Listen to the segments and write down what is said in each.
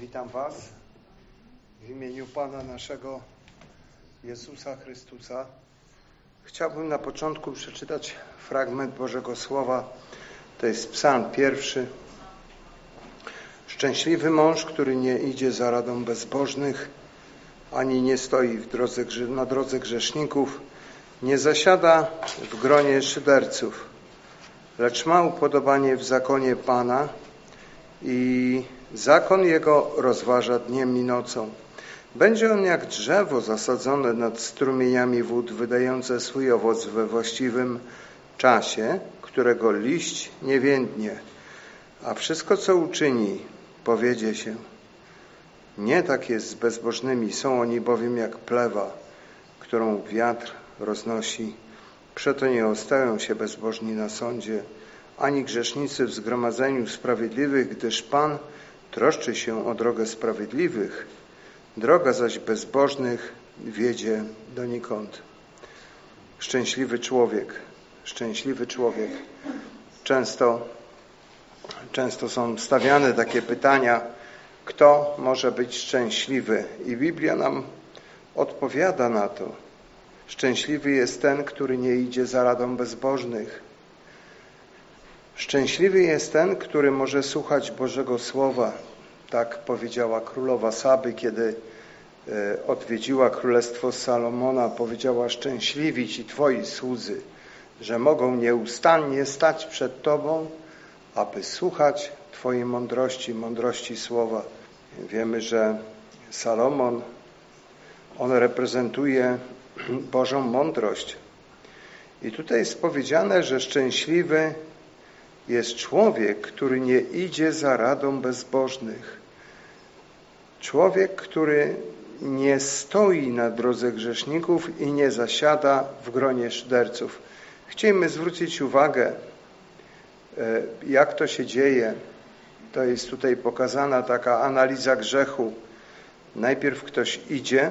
Witam Was w imieniu Pana naszego Jezusa Chrystusa. Chciałbym na początku przeczytać fragment Bożego Słowa. To jest Psalm pierwszy. Szczęśliwy mąż, który nie idzie za radą bezbożnych, ani nie stoi w drodze, na drodze grzeszników, nie zasiada w gronie szyderców, lecz ma upodobanie w zakonie Pana i zakon Jego rozważa dniem i nocą. Będzie on jak drzewo zasadzone nad strumieniami wód, wydające swój owoc we właściwym czasie, którego liść nie więdnie, a wszystko, co uczyni, powiedzie się. Nie tak jest z bezbożnymi, są oni bowiem jak plewa, którą wiatr roznosi. Przeto nie ostają się bezbożni na sądzie, ani grzesznicy w zgromadzeniu sprawiedliwych, gdyż Pan troszczy się o drogę sprawiedliwych, droga zaś bezbożnych wiedzie donikąd. Szczęśliwy człowiek, szczęśliwy człowiek. Często, często są stawiane takie pytania, kto może być szczęśliwy? I Biblia nam odpowiada na to. Szczęśliwy jest ten, który nie idzie za radą bezbożnych. Szczęśliwy jest ten, który może słuchać Bożego Słowa. Tak powiedziała królowa Saby, kiedy e, odwiedziła królestwo Salomona. Powiedziała, szczęśliwi ci Twoi słudzy, że mogą nieustannie stać przed Tobą, aby słuchać Twojej mądrości, mądrości Słowa. Wiemy, że Salomon, on reprezentuje Bożą mądrość. I tutaj jest powiedziane, że szczęśliwy jest człowiek, który nie idzie za radą bezbożnych. Człowiek, który nie stoi na drodze grzeszników i nie zasiada w gronie szyderców. Chcielibyśmy zwrócić uwagę, e, jak to się dzieje. To jest tutaj pokazana taka analiza grzechu. Najpierw ktoś idzie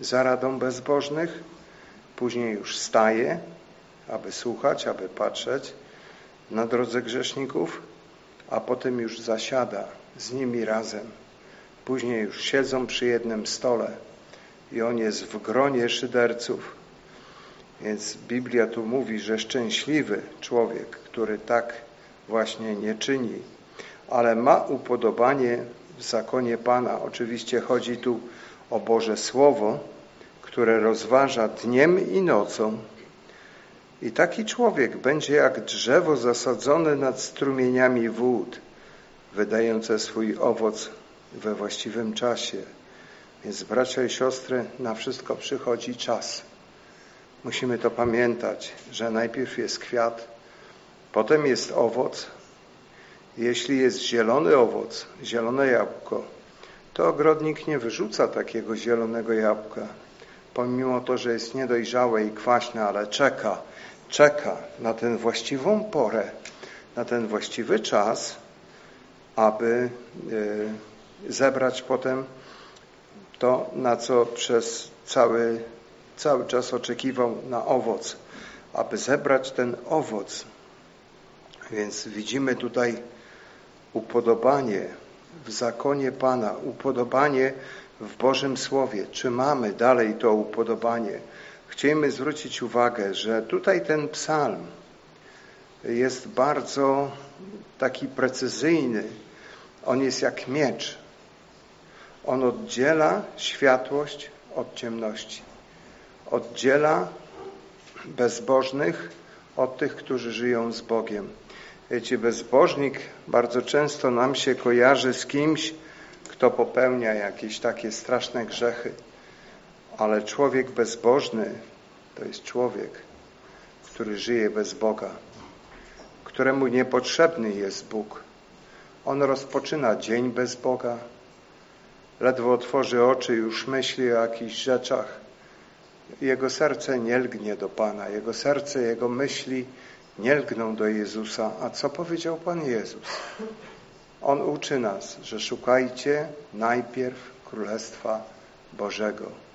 za radą bezbożnych, później już staje, aby słuchać, aby patrzeć, na drodze grzeszników, a potem już zasiada z nimi razem. Później już siedzą przy jednym stole i on jest w gronie szyderców. Więc Biblia tu mówi, że szczęśliwy człowiek, który tak właśnie nie czyni, ale ma upodobanie w zakonie Pana. Oczywiście chodzi tu o Boże Słowo, które rozważa dniem i nocą i taki człowiek będzie jak drzewo zasadzone nad strumieniami wód, wydające swój owoc we właściwym czasie. Więc bracia i siostry, na wszystko przychodzi czas. Musimy to pamiętać, że najpierw jest kwiat, potem jest owoc. Jeśli jest zielony owoc, zielone jabłko, to ogrodnik nie wyrzuca takiego zielonego jabłka, pomimo to, że jest niedojrzałe i kwaśne, ale czeka, czeka na tę właściwą porę, na ten właściwy czas, aby e, zebrać potem to, na co przez cały, cały czas oczekiwał na owoc, aby zebrać ten owoc. Więc widzimy tutaj upodobanie w zakonie Pana, upodobanie w Bożym Słowie. Czy mamy dalej to upodobanie? Chcielibyśmy zwrócić uwagę, że tutaj ten psalm jest bardzo taki precyzyjny. On jest jak miecz. On oddziela światłość od ciemności. Oddziela bezbożnych od tych, którzy żyją z Bogiem. Wiecie, bezbożnik bardzo często nam się kojarzy z kimś, kto popełnia jakieś takie straszne grzechy. Ale człowiek bezbożny to jest człowiek, który żyje bez Boga, któremu niepotrzebny jest Bóg. On rozpoczyna dzień bez Boga, ledwo otworzy oczy, już myśli o jakichś rzeczach. Jego serce nie lgnie do Pana, jego serce, jego myśli nie lgną do Jezusa. A co powiedział Pan Jezus? On uczy nas, że szukajcie najpierw Królestwa Bożego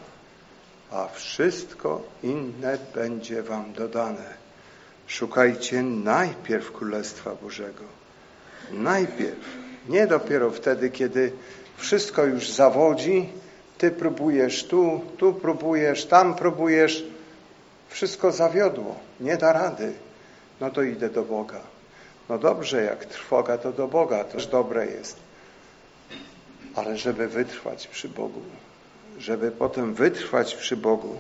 a wszystko inne będzie wam dodane. Szukajcie najpierw Królestwa Bożego. Najpierw. Nie dopiero wtedy, kiedy wszystko już zawodzi, ty próbujesz tu, tu próbujesz, tam próbujesz, wszystko zawiodło, nie da rady. No to idę do Boga. No dobrze, jak trwoga, to do Boga, też dobre jest. Ale żeby wytrwać przy Bogu, żeby potem wytrwać przy Bogu,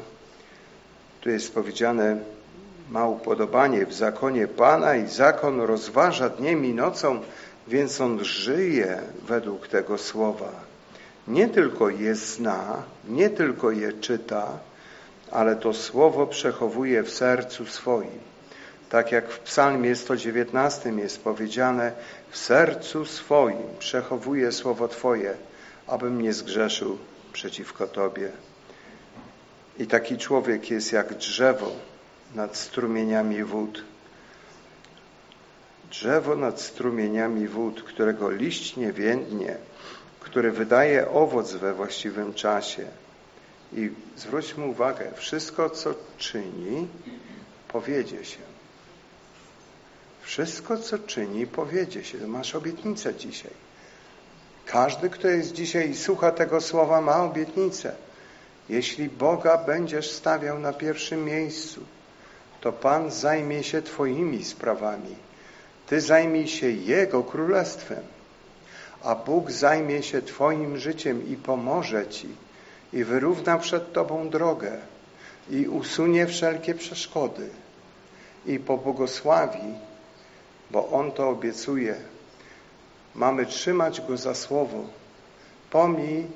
tu jest powiedziane, ma upodobanie w zakonie Pana i zakon rozważa dniem i nocą, więc on żyje według tego słowa. Nie tylko je zna, nie tylko je czyta, ale to słowo przechowuje w sercu swoim. Tak jak w psalmie 119 jest powiedziane, w sercu swoim przechowuje słowo Twoje, abym nie zgrzeszył przeciwko Tobie. I taki człowiek jest jak drzewo nad strumieniami wód. Drzewo nad strumieniami wód, którego liść nie więdnie, który wydaje owoc we właściwym czasie. I zwróćmy uwagę, wszystko co czyni, powiedzie się. Wszystko co czyni, powiedzie się. Masz obietnicę dzisiaj. Każdy, kto jest dzisiaj i słucha tego słowa, ma obietnicę. Jeśli Boga będziesz stawiał na pierwszym miejscu, to Pan zajmie się Twoimi sprawami. Ty zajmij się Jego królestwem, a Bóg zajmie się Twoim życiem i pomoże Ci i wyrówna przed Tobą drogę i usunie wszelkie przeszkody i pobłogosławi, bo On to obiecuje. Mamy trzymać Go za słowo. Pomij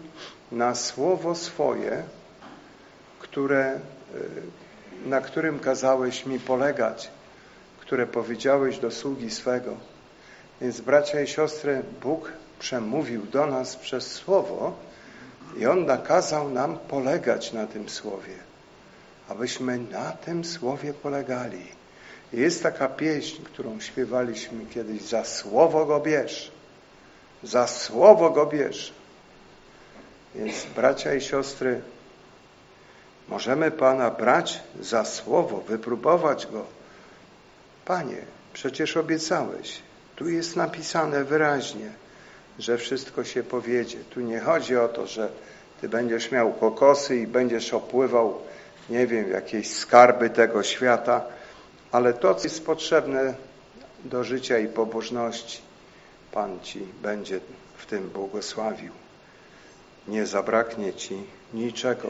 na słowo swoje, które, y, na którym kazałeś mi polegać, które powiedziałeś do sługi swego. Więc bracia i siostry, Bóg przemówił do nas przez słowo i On nakazał nam polegać na tym słowie, abyśmy na tym słowie polegali. Jest taka pieśń, którą śpiewaliśmy kiedyś, za słowo go bierz, za słowo go bierz. Więc bracia i siostry, możemy Pana brać za słowo, wypróbować Go. Panie, przecież obiecałeś. Tu jest napisane wyraźnie, że wszystko się powiedzie. Tu nie chodzi o to, że Ty będziesz miał kokosy i będziesz opływał, nie wiem, jakieś skarby tego świata, ale to, co jest potrzebne do życia i pobożności, Pan Ci będzie w tym błogosławił. Nie zabraknie Ci niczego.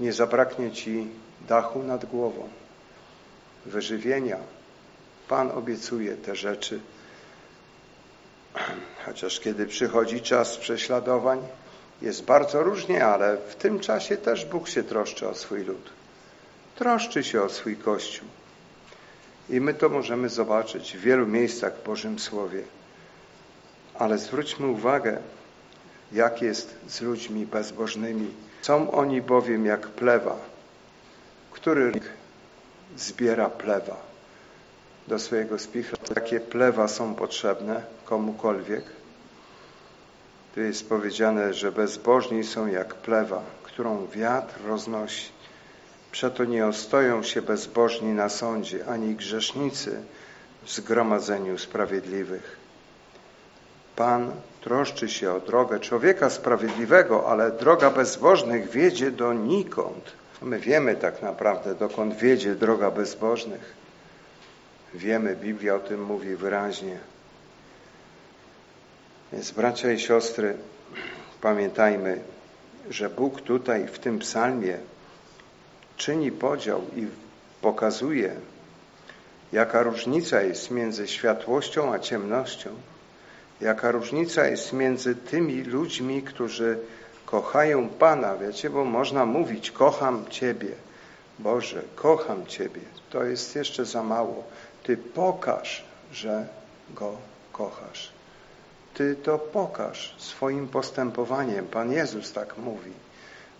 Nie zabraknie Ci dachu nad głową, wyżywienia. Pan obiecuje te rzeczy. Chociaż kiedy przychodzi czas prześladowań, jest bardzo różnie, ale w tym czasie też Bóg się troszczy o swój lud. Troszczy się o swój Kościół. I my to możemy zobaczyć w wielu miejscach w Bożym Słowie. Ale zwróćmy uwagę, jak jest z ludźmi bezbożnymi. Są oni bowiem jak plewa, który zbiera plewa do swojego spichra. Takie plewa są potrzebne komukolwiek. Tu jest powiedziane, że bezbożni są jak plewa, którą wiatr roznosi. Przeto nie ostoją się bezbożni na sądzie, ani grzesznicy w zgromadzeniu sprawiedliwych. Pan troszczy się o drogę człowieka sprawiedliwego, ale droga bezbożnych wiedzie donikąd. My wiemy tak naprawdę, dokąd wiedzie droga bezbożnych. Wiemy, Biblia o tym mówi wyraźnie. Więc bracia i siostry, pamiętajmy, że Bóg tutaj w tym psalmie czyni podział i pokazuje, jaka różnica jest między światłością a ciemnością Jaka różnica jest między tymi ludźmi, którzy kochają Pana, wiecie, bo można mówić, kocham Ciebie, Boże, kocham Ciebie. To jest jeszcze za mało. Ty pokaż, że Go kochasz. Ty to pokaż swoim postępowaniem. Pan Jezus tak mówi,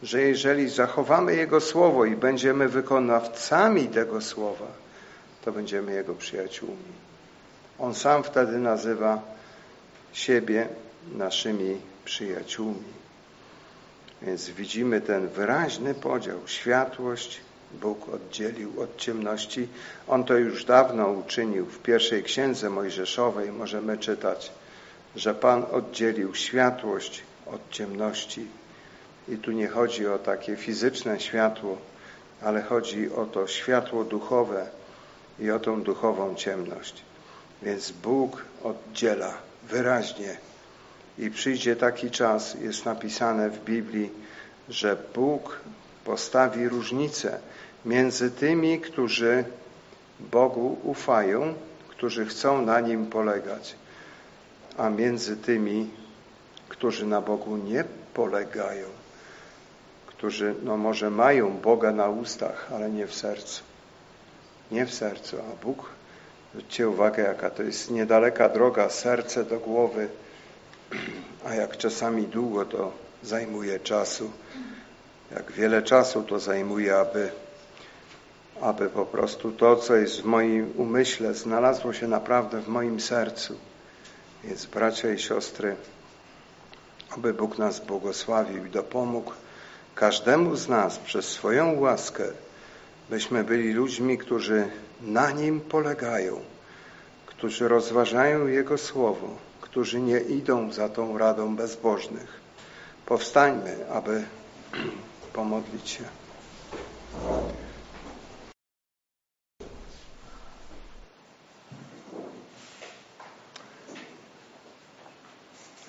że jeżeli zachowamy Jego Słowo i będziemy wykonawcami tego Słowa, to będziemy Jego przyjaciółmi. On sam wtedy nazywa siebie naszymi przyjaciółmi. Więc widzimy ten wyraźny podział. Światłość Bóg oddzielił od ciemności. On to już dawno uczynił w pierwszej księdze Mojżeszowej. Możemy czytać, że Pan oddzielił światłość od ciemności. I tu nie chodzi o takie fizyczne światło, ale chodzi o to światło duchowe i o tą duchową ciemność. Więc Bóg oddziela wyraźnie. I przyjdzie taki czas, jest napisane w Biblii, że Bóg postawi różnicę między tymi, którzy Bogu ufają, którzy chcą na Nim polegać, a między tymi, którzy na Bogu nie polegają, którzy no może mają Boga na ustach, ale nie w sercu. Nie w sercu, a Bóg, zwróćcie uwagę, jaka to jest niedaleka droga, serce do głowy, a jak czasami długo to zajmuje czasu, jak wiele czasu to zajmuje, aby, aby po prostu to, co jest w moim umyśle, znalazło się naprawdę w moim sercu. Więc bracia i siostry, aby Bóg nas błogosławił i dopomógł każdemu z nas przez swoją łaskę, byśmy byli ludźmi, którzy na Nim polegają, którzy rozważają Jego Słowo, którzy nie idą za tą radą bezbożnych. Powstańmy, aby pomodlić się.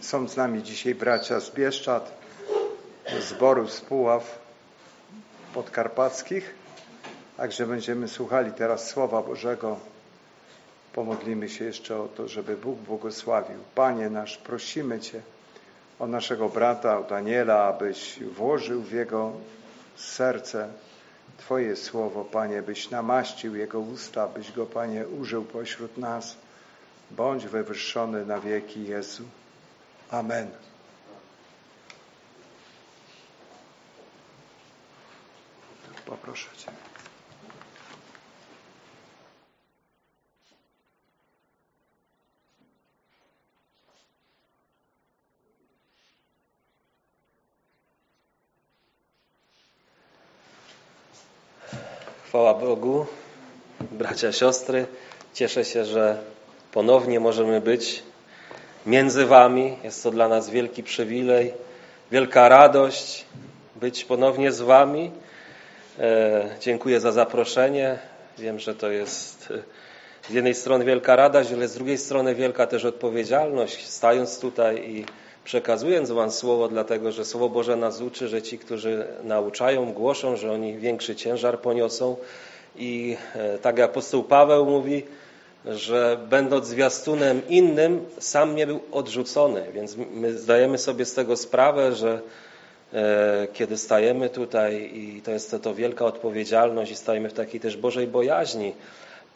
Są z nami dzisiaj bracia z Bieszczad, zboru z Puław podkarpackich. Także będziemy słuchali teraz Słowa Bożego. Pomodlimy się jeszcze o to, żeby Bóg błogosławił. Panie nasz, prosimy Cię o naszego brata, o Daniela, abyś włożył w jego serce Twoje słowo, Panie, byś namaścił jego usta, byś go, Panie, użył pośród nas. Bądź wywyższony na wieki Jezu. Amen. Poproszę Cię. Chwała Bogu, bracia, siostry. Cieszę się, że ponownie możemy być między Wami. Jest to dla nas wielki przywilej, wielka radość być ponownie z Wami. E, dziękuję za zaproszenie. Wiem, że to jest e, z jednej strony wielka radość, ale z drugiej strony wielka też odpowiedzialność, stając tutaj i przekazując Wam Słowo, dlatego że Słowo Boże nas uczy, że ci, którzy nauczają, głoszą, że oni większy ciężar poniosą. I e, tak jak apostoł Paweł mówi, że będąc zwiastunem innym, sam nie był odrzucony. Więc my zdajemy sobie z tego sprawę, że e, kiedy stajemy tutaj i to jest to, to wielka odpowiedzialność i stajemy w takiej też Bożej bojaźni,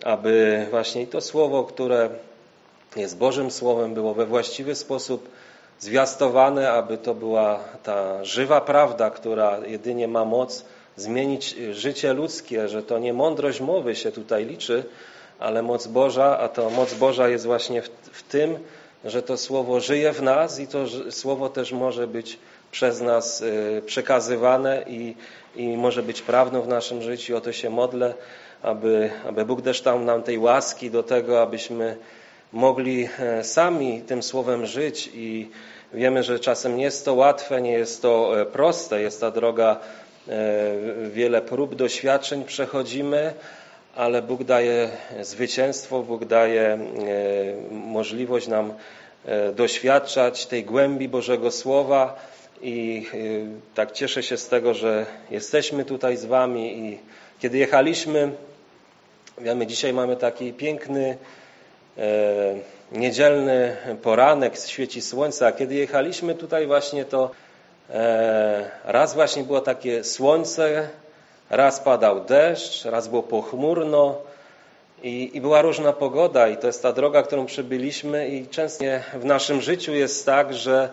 aby właśnie to słowo, które jest Bożym Słowem, było we właściwy sposób zwiastowane, aby to była ta żywa prawda, która jedynie ma moc zmienić życie ludzkie, że to nie mądrość mowy się tutaj liczy, ale moc Boża, a to moc Boża jest właśnie w, w tym, że to Słowo żyje w nas i to Słowo też może być przez nas y, przekazywane i, i może być prawdą w naszym życiu. O to się modlę, aby, aby Bóg też nam tej łaski do tego, abyśmy mogli e, sami tym słowem żyć i wiemy, że czasem nie jest to łatwe, nie jest to e, proste, jest ta droga, e, wiele prób, doświadczeń przechodzimy, ale Bóg daje zwycięstwo, Bóg daje możliwość nam doświadczać tej głębi Bożego Słowa i tak cieszę się z tego, że jesteśmy tutaj z Wami i kiedy jechaliśmy, wiemy, dzisiaj mamy taki piękny niedzielny poranek, świeci słońce, a kiedy jechaliśmy tutaj właśnie to e, raz właśnie było takie słońce, raz padał deszcz, raz było pochmurno i, i była różna pogoda. I to jest ta droga, którą przybyliśmy i często w naszym życiu jest tak, że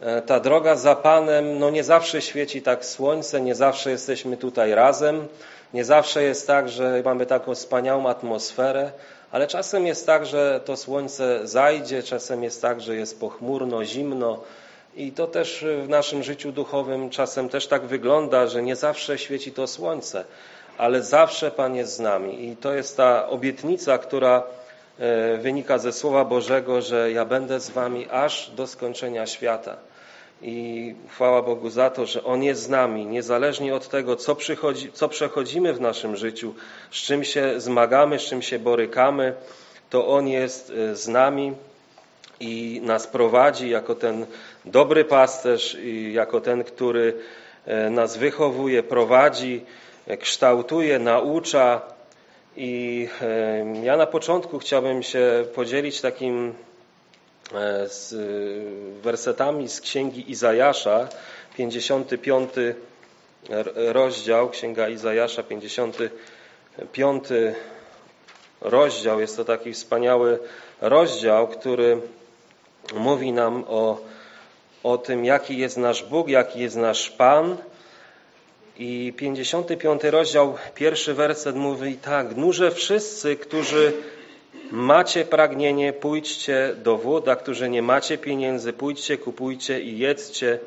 e, ta droga za Panem, no nie zawsze świeci tak słońce, nie zawsze jesteśmy tutaj razem, nie zawsze jest tak, że mamy taką wspaniałą atmosferę, ale czasem jest tak, że to słońce zajdzie, czasem jest tak, że jest pochmurno, zimno i to też w naszym życiu duchowym czasem też tak wygląda, że nie zawsze świeci to słońce, ale zawsze Pan jest z nami i to jest ta obietnica, która e, wynika ze Słowa Bożego, że ja będę z wami aż do skończenia świata. I chwała Bogu za to, że On jest z nami, niezależnie od tego, co, co przechodzimy w naszym życiu, z czym się zmagamy, z czym się borykamy, to On jest e, z nami i nas prowadzi jako ten dobry pasterz jako ten, który e, nas wychowuje, prowadzi, e, kształtuje, naucza. I ja na początku chciałbym się podzielić takim z wersetami z księgi Izajasza, 55 rozdział, księga Izajasza, 55 rozdział. Jest to taki wspaniały rozdział, który mówi nam o, o tym, jaki jest nasz Bóg, jaki jest nasz Pan. I 55 rozdział, pierwszy werset mówi tak: Nurze wszyscy, którzy macie pragnienie, pójdźcie do wód, a którzy nie macie pieniędzy, pójdźcie, kupujcie i jedzcie.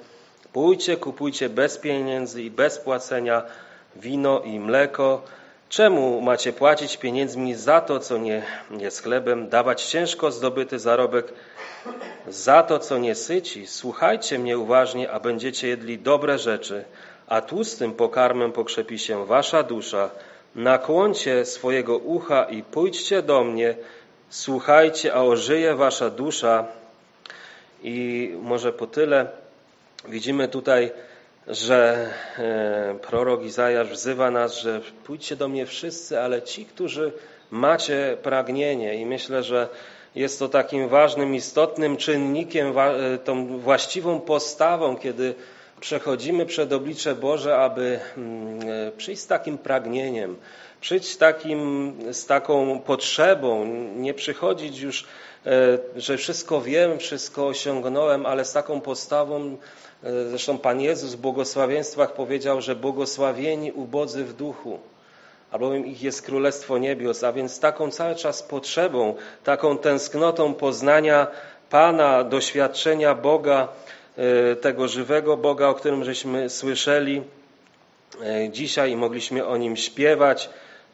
Pójdźcie, kupujcie bez pieniędzy i bez płacenia wino i mleko. Czemu macie płacić pieniędzmi za to, co nie jest chlebem, dawać ciężko zdobyty zarobek za to, co nie syci? Słuchajcie mnie uważnie, a będziecie jedli dobre rzeczy, a tłustym pokarmem pokrzepi się wasza dusza. Nakłoncie swojego ucha i pójdźcie do mnie, słuchajcie, a ożyje wasza dusza. I może po tyle widzimy tutaj że e, prorok Izajasz wzywa nas, że pójdźcie do mnie wszyscy, ale ci, którzy macie pragnienie i myślę, że jest to takim ważnym, istotnym czynnikiem, e, tą właściwą postawą, kiedy przechodzimy przed oblicze Boże, aby mm, e, przyjść z takim pragnieniem, przyjść z, takim, z taką potrzebą, nie przychodzić już, że wszystko wiem, wszystko osiągnąłem, ale z taką postawą, E, zresztą Pan Jezus w błogosławieństwach powiedział, że błogosławieni ubodzy w duchu, albowiem ich jest Królestwo Niebios, a więc taką cały czas potrzebą, taką tęsknotą poznania Pana, doświadczenia Boga, e, tego żywego Boga, o którym żeśmy słyszeli e, dzisiaj i mogliśmy o Nim śpiewać.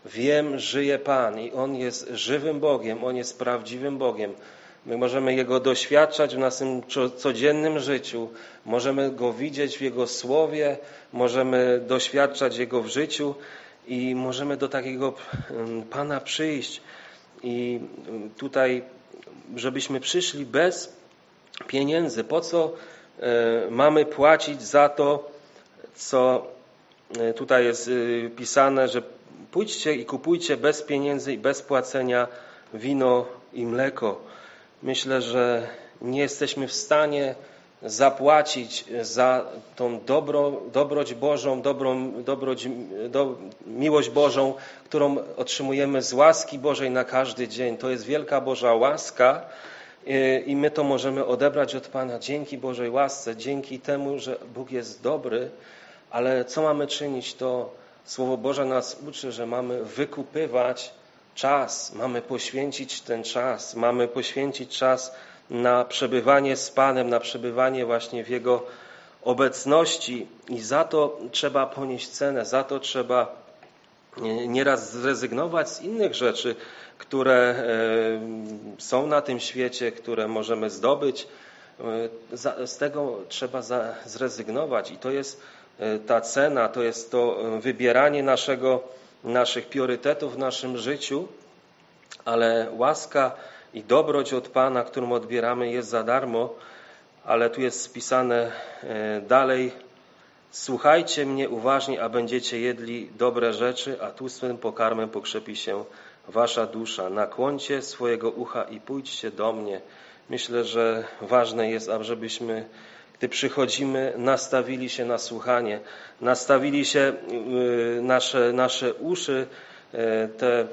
Wiem, żyje Pan i On jest żywym Bogiem, On jest prawdziwym Bogiem. My możemy Jego doświadczać w naszym codziennym życiu, możemy Go widzieć w Jego słowie, możemy doświadczać Jego w życiu i możemy do takiego Pana przyjść. I tutaj, żebyśmy przyszli bez pieniędzy, po co e, mamy płacić za to, co e, tutaj jest e, pisane, że pójdźcie i kupujcie bez pieniędzy i bez płacenia wino i mleko. Myślę, że nie jesteśmy w stanie zapłacić za tą dobro, dobroć Bożą, dobrą, dobroć, do, miłość Bożą, którą otrzymujemy z łaski Bożej na każdy dzień. To jest wielka Boża łaska i my to możemy odebrać od Pana. Dzięki Bożej łasce, dzięki temu, że Bóg jest dobry, ale co mamy czynić, to Słowo Boże nas uczy, że mamy wykupywać czas, mamy poświęcić ten czas, mamy poświęcić czas na przebywanie z Panem, na przebywanie właśnie w Jego obecności. I za to trzeba ponieść cenę, za to trzeba nieraz zrezygnować z innych rzeczy, które e, są na tym świecie, które możemy zdobyć. E, z tego trzeba zrezygnować i to jest e, ta cena, to jest to wybieranie naszego naszych priorytetów w naszym życiu, ale łaska i dobroć od Pana, którą odbieramy, jest za darmo, ale tu jest spisane dalej. Słuchajcie mnie uważnie, a będziecie jedli dobre rzeczy, a tłustym pokarmem pokrzepi się wasza dusza. Nakłoncie swojego ucha i pójdźcie do mnie. Myślę, że ważne jest, ażebyśmy gdy przychodzimy, nastawili się na słuchanie, nastawili się y, nasze, nasze uszy, y, te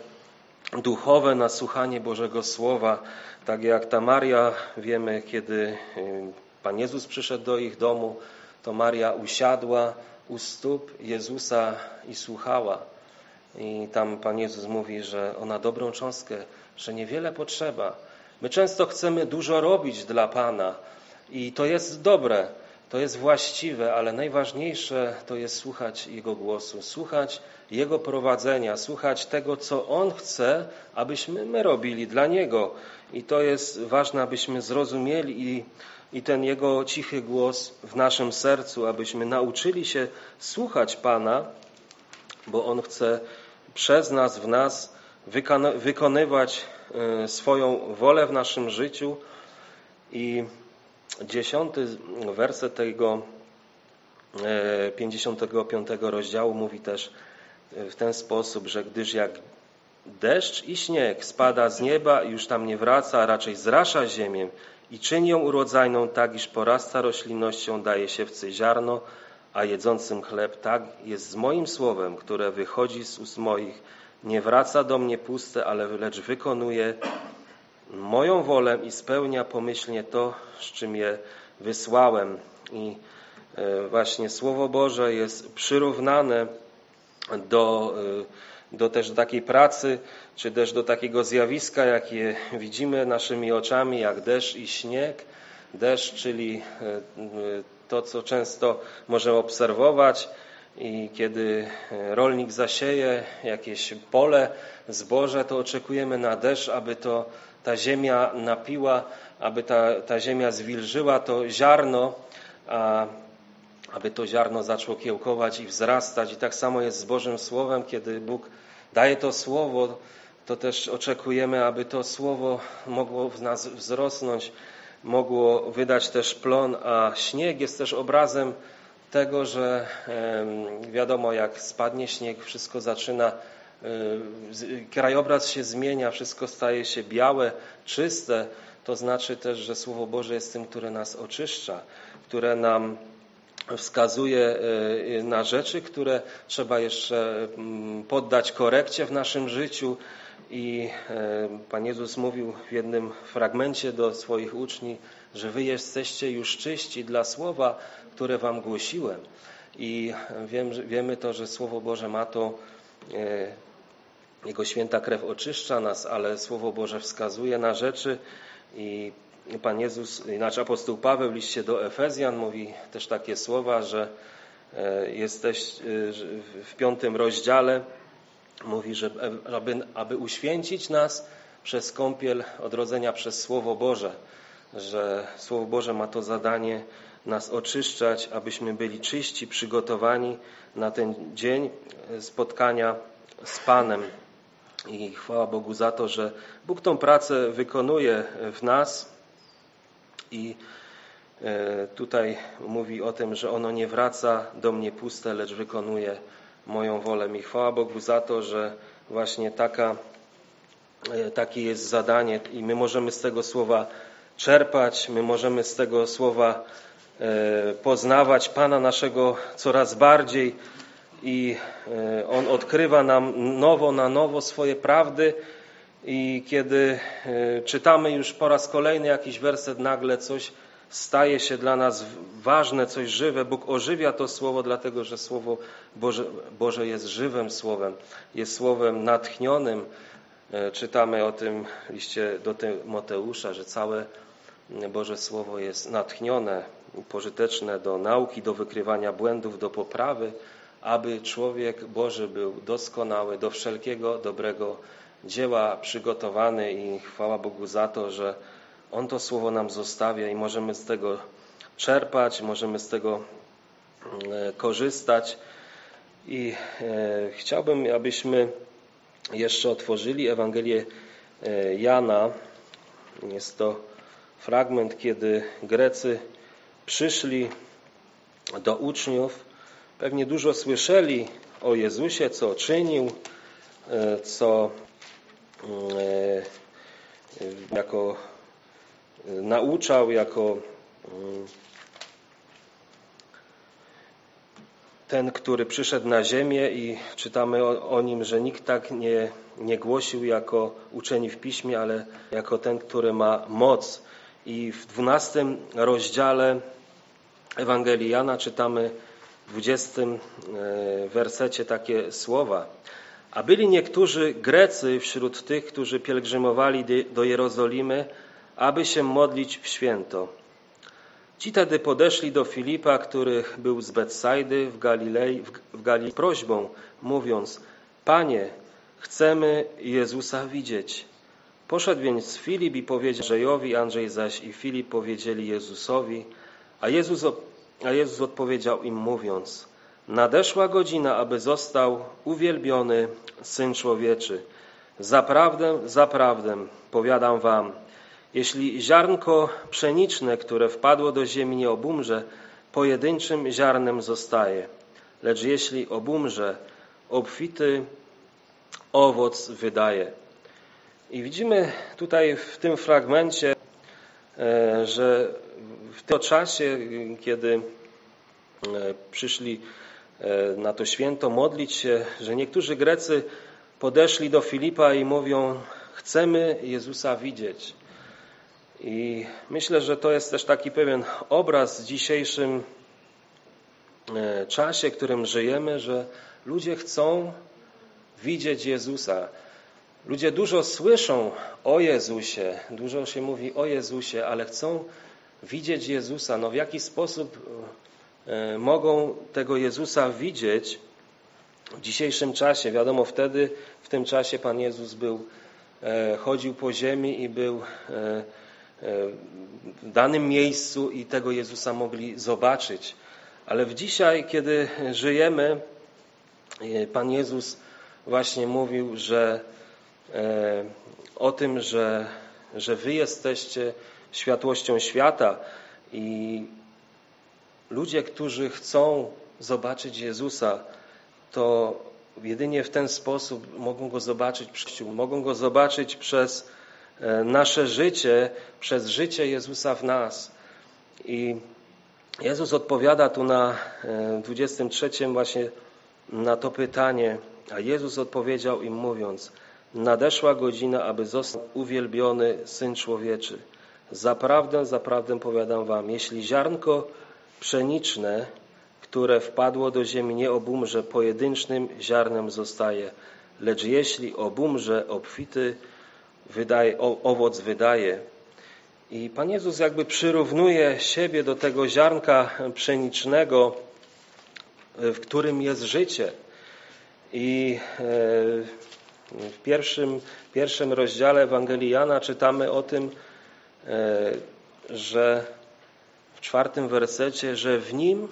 duchowe na słuchanie Bożego Słowa, tak jak ta Maria, wiemy, kiedy y, Pan Jezus przyszedł do ich domu, to Maria usiadła u stóp Jezusa i słuchała. I tam Pan Jezus mówi, że ona dobrą cząstkę, że niewiele potrzeba. My często chcemy dużo robić dla Pana, i to jest dobre. to jest właściwe, ale najważniejsze to jest słuchać Jego głosu, słuchać Jego prowadzenia, słuchać tego, co On chce, abyśmy my robili dla Niego. I to jest ważne, abyśmy zrozumieli i, i ten Jego cichy głos w naszym sercu, abyśmy nauczyli się słuchać Pana, bo On chce przez nas, w nas wykonywać e, swoją wolę w naszym życiu. I dziesiąty werset tego 55 e, rozdziału mówi też w ten sposób, że gdyż jak deszcz i śnieg spada z nieba i już tam nie wraca, a raczej zrasza ziemię i czyni ją urodzajną tak, iż porasta roślinnością, daje siewcy ziarno, a jedzącym chleb, tak jest z moim słowem, które wychodzi z ust moich, nie wraca do mnie puste, ale lecz wykonuje moją wolę i spełnia pomyślnie to, z czym je wysłałem. I e, właśnie Słowo Boże jest przyrównane do, e, do też takiej pracy, czy też do takiego zjawiska, jakie widzimy naszymi oczami, jak deszcz i śnieg. Deszcz, czyli e, to, co często możemy obserwować, i kiedy rolnik zasieje jakieś pole, zboże, to oczekujemy na deszcz, aby to ta ziemia napiła, aby ta, ta ziemia zwilżyła to ziarno, a, aby to ziarno zaczęło kiełkować i wzrastać. I tak samo jest z Bożym Słowem, kiedy Bóg daje to Słowo, to też oczekujemy, aby to Słowo mogło w nas wzrosnąć, mogło wydać też plon, a śnieg jest też obrazem tego, że wiadomo, jak spadnie śnieg, wszystko zaczyna krajobraz się zmienia, wszystko staje się białe, czyste, to znaczy też, że Słowo Boże jest tym, które nas oczyszcza, które nam wskazuje y, na rzeczy, które trzeba jeszcze poddać korekcie w naszym życiu. I y, Pan Jezus mówił w jednym fragmencie do swoich uczniów, że wy jesteście już czyści dla słowa, które wam głosiłem. I wiem, wiemy to, że Słowo Boże ma to jego święta krew oczyszcza nas, ale Słowo Boże wskazuje na rzeczy i Pan Jezus, inaczej apostoł Paweł w liście do Efezjan mówi też takie słowa, że e, jesteś e, w piątym rozdziale mówi, że aby, aby uświęcić nas przez kąpiel odrodzenia przez Słowo Boże, że Słowo Boże ma to zadanie nas oczyszczać, abyśmy byli czyści, przygotowani na ten dzień spotkania z Panem. I chwała Bogu za to, że Bóg tą pracę wykonuje w nas i e, tutaj mówi o tym, że ono nie wraca do mnie puste, lecz wykonuje moją wolę. I chwała Bogu za to, że właśnie taka, e, takie jest zadanie i my możemy z tego słowa czerpać, my możemy z tego słowa e, poznawać Pana naszego coraz bardziej, i e, On odkrywa nam nowo na nowo swoje prawdy i kiedy czytamy już po raz kolejny jakiś werset, nagle coś staje się dla nas ważne, coś żywe. Bóg ożywia to słowo, dlatego że Słowo Boże, Boże jest żywym słowem, jest słowem natchnionym. E, czytamy o tym liście do Tymoteusza, że całe Boże Słowo jest natchnione, pożyteczne do nauki, do wykrywania błędów, do poprawy, aby człowiek Boży był doskonały, do wszelkiego dobrego dzieła przygotowany i chwała Bogu za to, że On to słowo nam zostawia i możemy z tego czerpać, możemy z tego e, korzystać. I e, chciałbym, abyśmy jeszcze otworzyli Ewangelię e, Jana. Jest to fragment, kiedy Grecy przyszli do uczniów Pewnie dużo słyszeli o Jezusie, co czynił, co e, jako nauczał, jako mm, ten, który przyszedł na ziemię i czytamy o, o, nim, że nikt tak nie, nie głosił jako uczeni w piśmie, ale jako ten, który ma moc. I w dwunastym rozdziale Ewangelii Jana czytamy 20 e, wersecie takie słowa. A byli niektórzy Grecy wśród tych, którzy pielgrzymowali do Jerozolimy, aby się modlić w święto. Ci tedy podeszli do Filipa, który był z Betsajdy w Galilei, w Galilei prośbą, mówiąc, Panie, chcemy Jezusa widzieć. Poszedł więc Filip i powiedział Andrzejowi, Andrzej zaś i Filip powiedzieli Jezusowi, a Jezus, a Jezus odpowiedział im mówiąc, nadeszła godzina, aby został uwielbiony Syn Człowieczy. Zaprawdę, zaprawdę, powiadam wam, jeśli ziarnko pszeniczne, które wpadło do ziemi nie obumrze, pojedynczym ziarnem zostaje. Lecz jeśli obumrze, obfity owoc wydaje. I widzimy tutaj w tym fragmencie, e, że w tym czasie, kiedy e, przyszli e, na to święto modlić się, że niektórzy Grecy podeszli do Filipa i mówią: Chcemy Jezusa widzieć. I myślę, że to jest też taki pewien obraz w dzisiejszym czasie, w którym żyjemy, że ludzie chcą widzieć Jezusa. Ludzie dużo słyszą o Jezusie, dużo się mówi o Jezusie, ale chcą widzieć Jezusa. No w jaki sposób e, mogą tego Jezusa widzieć w dzisiejszym czasie? Wiadomo, wtedy, w tym czasie Pan Jezus był, e, chodził po ziemi i był e, w danym miejscu i tego Jezusa mogli zobaczyć. Ale w dzisiaj, kiedy żyjemy, Pan Jezus właśnie mówił, że e, o tym, że, że wy jesteście światłością świata i ludzie, którzy chcą zobaczyć Jezusa, to jedynie w ten sposób mogą Go zobaczyć przyjaciół, mogą Go zobaczyć przez e, nasze życie, przez życie Jezusa w nas. I Jezus odpowiada tu na 23 e, właśnie na to pytanie, a Jezus odpowiedział im mówiąc, nadeszła godzina, aby został uwielbiony Syn Człowieczy. Zaprawdę, zaprawdę powiadam wam, jeśli ziarnko pszeniczne, które wpadło do ziemi, nie obumrze, pojedynczym ziarnem zostaje, lecz jeśli obumrze, obfity wydaje, owoc wydaje. I Pan Jezus jakby przyrównuje siebie do tego ziarnka pszenicznego, w którym jest życie. I e, w pierwszym, pierwszym rozdziale Ewangelii Jana czytamy o tym, e, że w czwartym wersecie, że w nim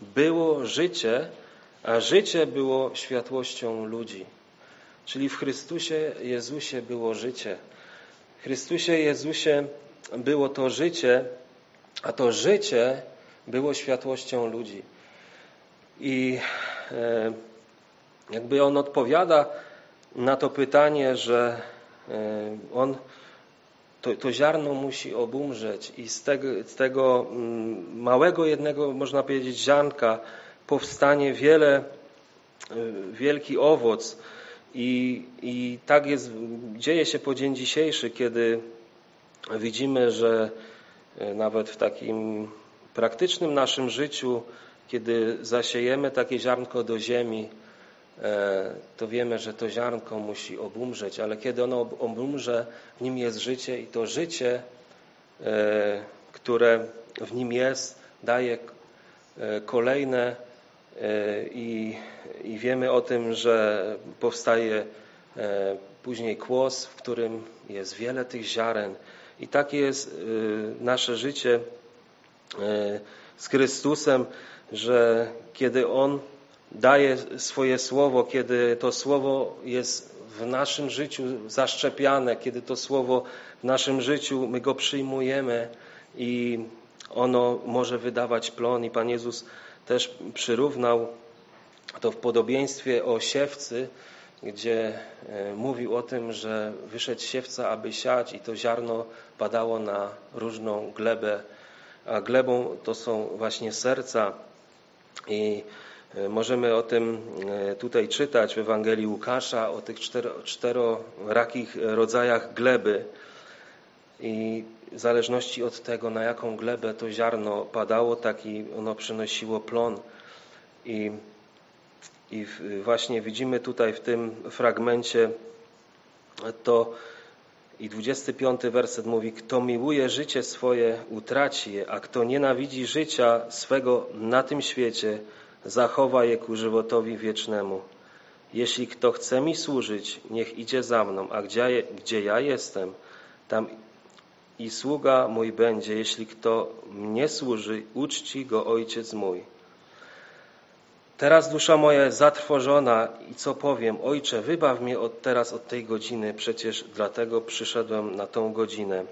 było życie, a życie było światłością ludzi. Czyli w Chrystusie Jezusie było życie. W Chrystusie Jezusie było to życie, a to życie było światłością ludzi. I e, jakby on odpowiada na to pytanie, że e, on to, to ziarno musi obumrzeć i z tego, z tego mm, małego jednego, można powiedzieć, ziarnka powstanie wiele, e, wielki owoc. I, I tak jest, dzieje się po dzień dzisiejszy, kiedy widzimy, że e, nawet w takim praktycznym naszym życiu, kiedy zasiejemy takie ziarnko do ziemi, E, to wiemy, że to ziarnko musi obumrzeć, ale kiedy ono obumrze, w nim jest życie i to życie, e, które w nim jest, daje kolejne i, i wiemy o tym, że powstaje później kłos, w którym jest wiele tych ziaren. I takie jest nasze życie z Chrystusem, że kiedy On daje swoje słowo, kiedy to słowo jest w naszym życiu zaszczepiane, kiedy to słowo w naszym życiu my go przyjmujemy i ono może wydawać plon. I Pan Jezus też przyrównał to w podobieństwie o siewcy, gdzie e, mówił o tym, że wyszedł siewca, aby siać i to ziarno padało na różną glebę, a glebą to są właśnie serca i E, możemy o tym e, tutaj czytać w Ewangelii Łukasza, o tych cztero, czterorakich rodzajach gleby. I w zależności od tego, na jaką glebę to ziarno padało, taki ono przynosiło plon. I, I właśnie widzimy tutaj w tym fragmencie to, I 25 werset mówi, kto miłuje życie swoje, utraci je, a kto nienawidzi życia swego na tym świecie, zachowa je ku żywotowi wiecznemu. Jeśli kto chce mi służyć, niech idzie za mną, a gdzie, gdzie ja jestem, tam i sługa mój będzie. Jeśli kto mnie służy, uczci go Ojciec mój. Teraz dusza moja jest zatrwożona i co powiem? Ojcze, wybaw mnie od teraz od tej godziny, przecież dlatego przyszedłem na tą godzinę.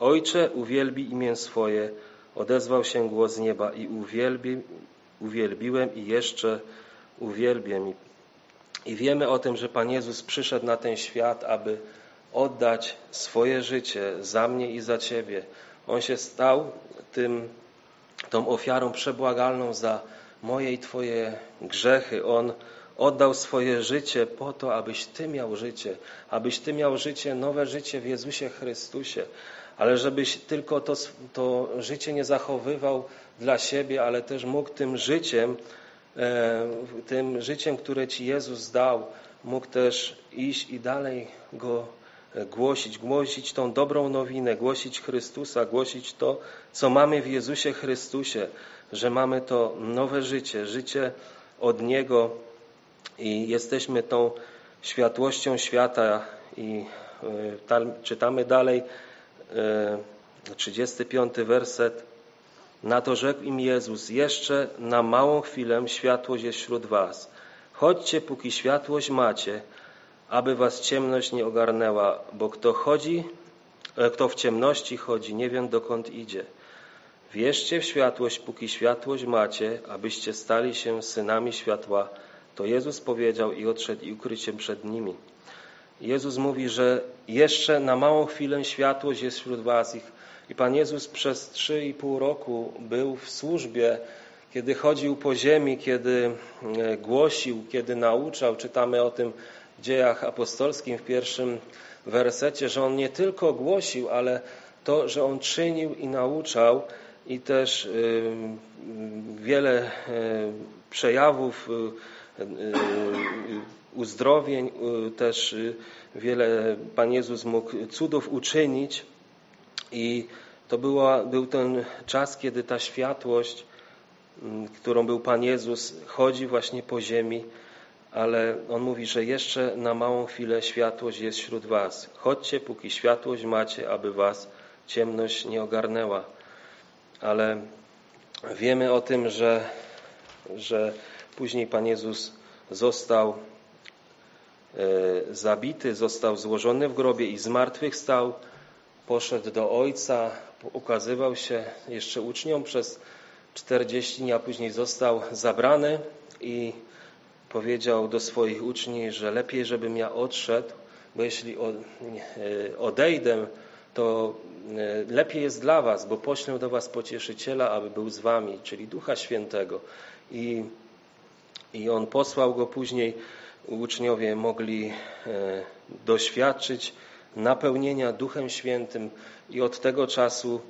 Ojcze, uwielbi imię swoje, odezwał się głos z nieba i uwielbi, uwielbiłem i jeszcze uwielbię. I wiemy o tym, że Pan Jezus przyszedł na ten świat, aby oddać swoje życie za mnie i za Ciebie. On się stał tym, tą ofiarą przebłagalną za moje i Twoje grzechy. On oddał swoje życie po to, abyś Ty miał życie, abyś Ty miał życie, nowe życie w Jezusie Chrystusie, ale żebyś tylko to, to życie nie zachowywał dla siebie, ale też mógł tym życiem, e, tym życiem, które Ci Jezus dał, mógł też iść i dalej Go głosić, głosić tą dobrą nowinę, głosić Chrystusa, głosić to, co mamy w Jezusie Chrystusie, że mamy to nowe życie, życie od Niego i jesteśmy tą światłością świata i e, czytamy dalej 35 e, werset. Na to rzekł im Jezus jeszcze na małą chwilę światłość jest wśród was. Chodźcie póki światłość macie aby was ciemność nie ogarnęła bo kto chodzi e, kto w ciemności chodzi nie wiem dokąd idzie Wierzcie w światłość, póki światłość macie, abyście stali się synami światła. To Jezus powiedział i odszedł i ukrył się przed nimi. Jezus mówi, że jeszcze na małą chwilę światłość jest wśród was. I Pan Jezus przez trzy i pół roku był w służbie, kiedy chodził po ziemi, kiedy e, głosił, kiedy nauczał. Czytamy o tym dziejach apostolskim w pierwszym wersecie, że On nie tylko głosił, ale to, że On czynił i nauczał, i też wiele przejawów uzdrowień, też wiele Pan Jezus mógł cudów uczynić. I to była, był ten czas, kiedy ta światłość, którą był Pan Jezus, chodzi właśnie po ziemi, ale On mówi, że jeszcze na małą chwilę światłość jest wśród was. Chodźcie, póki światłość macie, aby was ciemność nie ogarnęła ale wiemy o tym, że, że później Pan Jezus został e, zabity, został złożony w grobie i zmartwychwstał, poszedł do Ojca, ukazywał się jeszcze uczniom przez 40 dni, a później został zabrany i powiedział do swoich uczniów, że lepiej, żebym ja odszedł, bo jeśli e, odejdę, to e, lepiej jest dla was, bo poślę do was pocieszyciela, aby był z wami, czyli Ducha Świętego. I, i on posłał go później, uczniowie mogli e, doświadczyć napełnienia Duchem Świętym i od tego czasu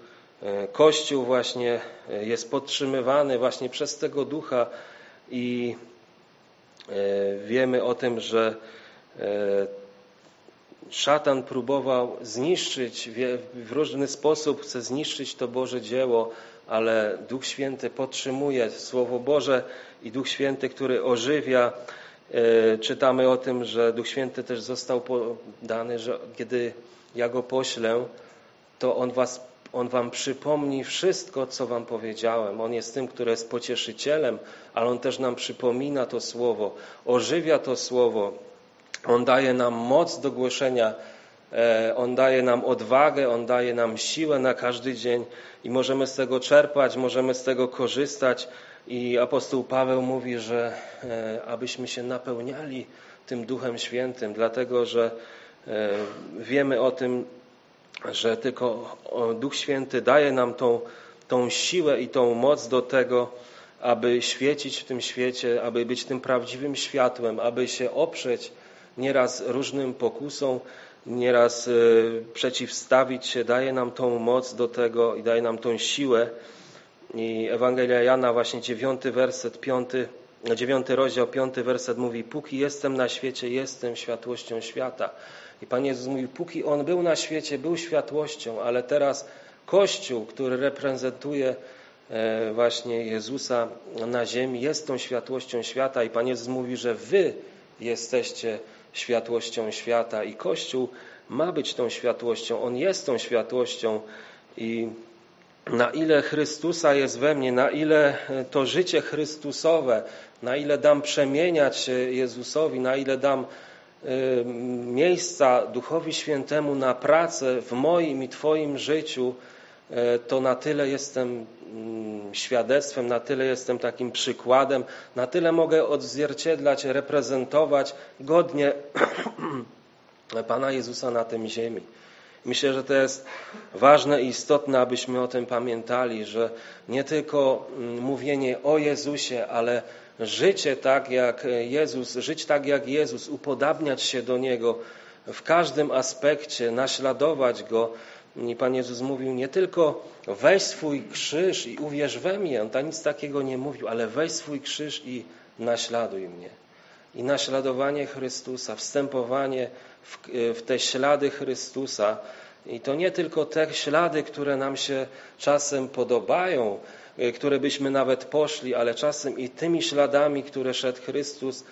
Kościół właśnie jest podtrzymywany właśnie przez tego Ducha i wiemy o tym, że szatan próbował zniszczyć w różny sposób, chce zniszczyć to Boże dzieło, ale Duch Święty podtrzymuje Słowo Boże i Duch Święty, który ożywia. E, czytamy o tym, że Duch Święty też został dany, że kiedy ja Go poślę, to On, was, on Wam przypomni wszystko, co Wam powiedziałem. On jest tym, który jest pocieszycielem, ale On też nam przypomina to Słowo, ożywia to Słowo. On daje nam moc do głoszenia, e, On daje nam odwagę, On daje nam siłę na każdy dzień i możemy z tego czerpać, możemy z tego korzystać. I apostoł Paweł mówi, że e, abyśmy się napełniali tym Duchem Świętym, dlatego że e, wiemy o tym, że tylko Duch Święty daje nam tą, tą siłę i tą moc do tego, aby świecić w tym świecie, aby być tym prawdziwym światłem, aby się oprzeć nieraz różnym pokusom, nieraz e, przeciwstawić się, daje nam tą moc do tego i daje nam tą siłę. I Ewangelia Jana, właśnie dziewiąty werset, piąty dziewiąty rozdział, piąty werset mówi Póki jestem na świecie, jestem światłością świata. I Pan Jezus mówi, póki On był na świecie, był światłością, ale teraz Kościół, który reprezentuje e, właśnie Jezusa na ziemi, jest tą światłością świata. I Pan Jezus mówi, że Wy jesteście światłością świata i Kościół ma być tą światłością, On jest tą światłością. I na ile Chrystusa jest we mnie, na ile to życie Chrystusowe, na ile dam przemieniać Jezusowi, na ile dam miejsca Duchowi Świętemu na pracę w moim i Twoim życiu, y, to na tyle jestem mm, świadectwem, na tyle jestem takim przykładem, na tyle mogę odzwierciedlać, reprezentować godnie Pana Jezusa na tym ziemi. Myślę, że to jest ważne i istotne, abyśmy o tym pamiętali, że nie tylko mm, mówienie o Jezusie, ale życie tak jak Jezus, żyć tak jak Jezus, upodabniać się do Niego w każdym aspekcie, naśladować Go. I Pan Jezus mówił nie tylko weź swój krzyż i uwierz we mnie, On tam nic takiego nie mówił, ale weź swój krzyż i naśladuj mnie. I naśladowanie Chrystusa, wstępowanie w, w te ślady Chrystusa. I to nie tylko te ślady, które nam się czasem podobają, e, które byśmy nawet poszli, ale czasem i tymi śladami, które szedł Chrystus,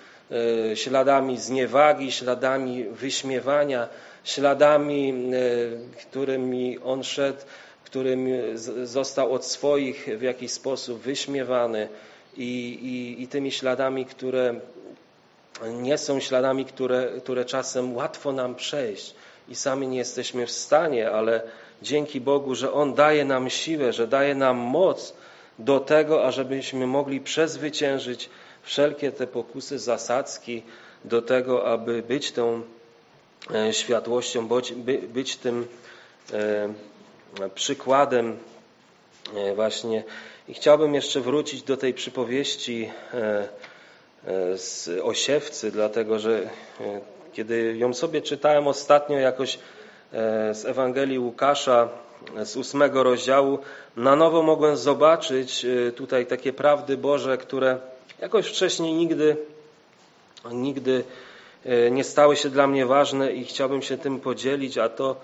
e, śladami zniewagi, śladami wyśmiewania, śladami, e, którymi On szedł, którym został od swoich w jakiś sposób wyśmiewany i, i, i tymi śladami, które nie są śladami, które, które czasem łatwo nam przejść i sami nie jesteśmy w stanie, ale dzięki Bogu, że On daje nam siłę, że daje nam moc do tego, ażebyśmy mogli przezwyciężyć wszelkie te pokusy, zasadzki do tego, aby być tą e, światłością, być tym e, przykładem e, właśnie. I chciałbym jeszcze wrócić do tej przypowieści z Osiewcy, dlatego że kiedy ją sobie czytałem ostatnio jakoś z Ewangelii Łukasza z ósmego rozdziału, na nowo mogłem zobaczyć tutaj takie prawdy Boże, które jakoś wcześniej nigdy, nigdy nie stały się dla mnie ważne i chciałbym się tym podzielić, a to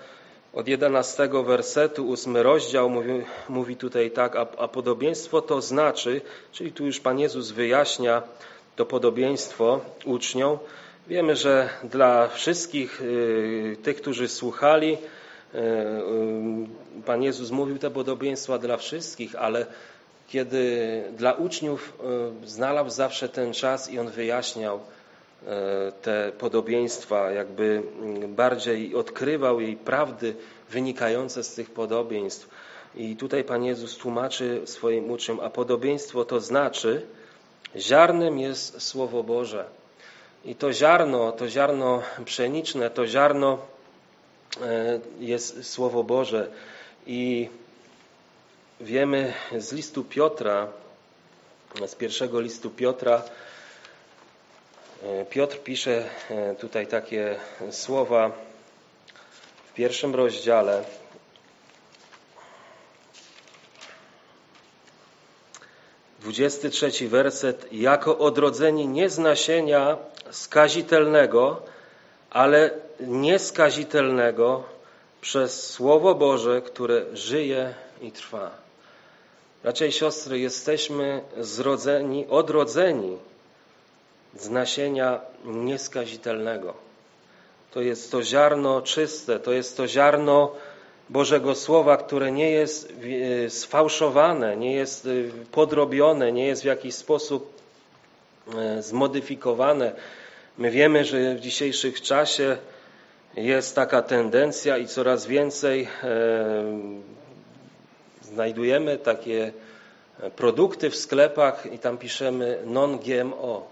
od jedenastego wersetu, ósmy rozdział mówi, mówi tutaj tak, a, a podobieństwo to znaczy, czyli tu już Pan Jezus wyjaśnia, to podobieństwo uczniom. Wiemy, że dla wszystkich y, tych, którzy słuchali, y, y, Pan Jezus mówił te podobieństwa dla wszystkich, ale kiedy dla uczniów znalazł zawsze ten czas i on wyjaśniał te podobieństwa, jakby mm, bardziej odkrywał jej prawdy wynikające z tych podobieństw. I tutaj Pan Jezus tłumaczy swoim uczniom, a podobieństwo to znaczy, Ziarnem jest Słowo Boże. I to ziarno, to ziarno pszeniczne, to ziarno e, jest Słowo Boże. I wiemy z listu Piotra, z pierwszego listu Piotra, e, Piotr pisze e, tutaj takie słowa w pierwszym rozdziale. 23 werset. Jako odrodzeni nie z nasienia skazitelnego, ale nieskazitelnego przez Słowo Boże, które żyje i trwa. Raczej siostry, jesteśmy zrodzeni, odrodzeni z nasienia nieskazitelnego. To jest to ziarno czyste, to jest to ziarno Bożego Słowa, które nie jest e, sfałszowane, nie jest e, podrobione, nie jest w jakiś sposób e, zmodyfikowane. My wiemy, że w dzisiejszym czasie jest taka tendencja i coraz więcej znajdujemy takie produkty w sklepach i tam piszemy non-GMO.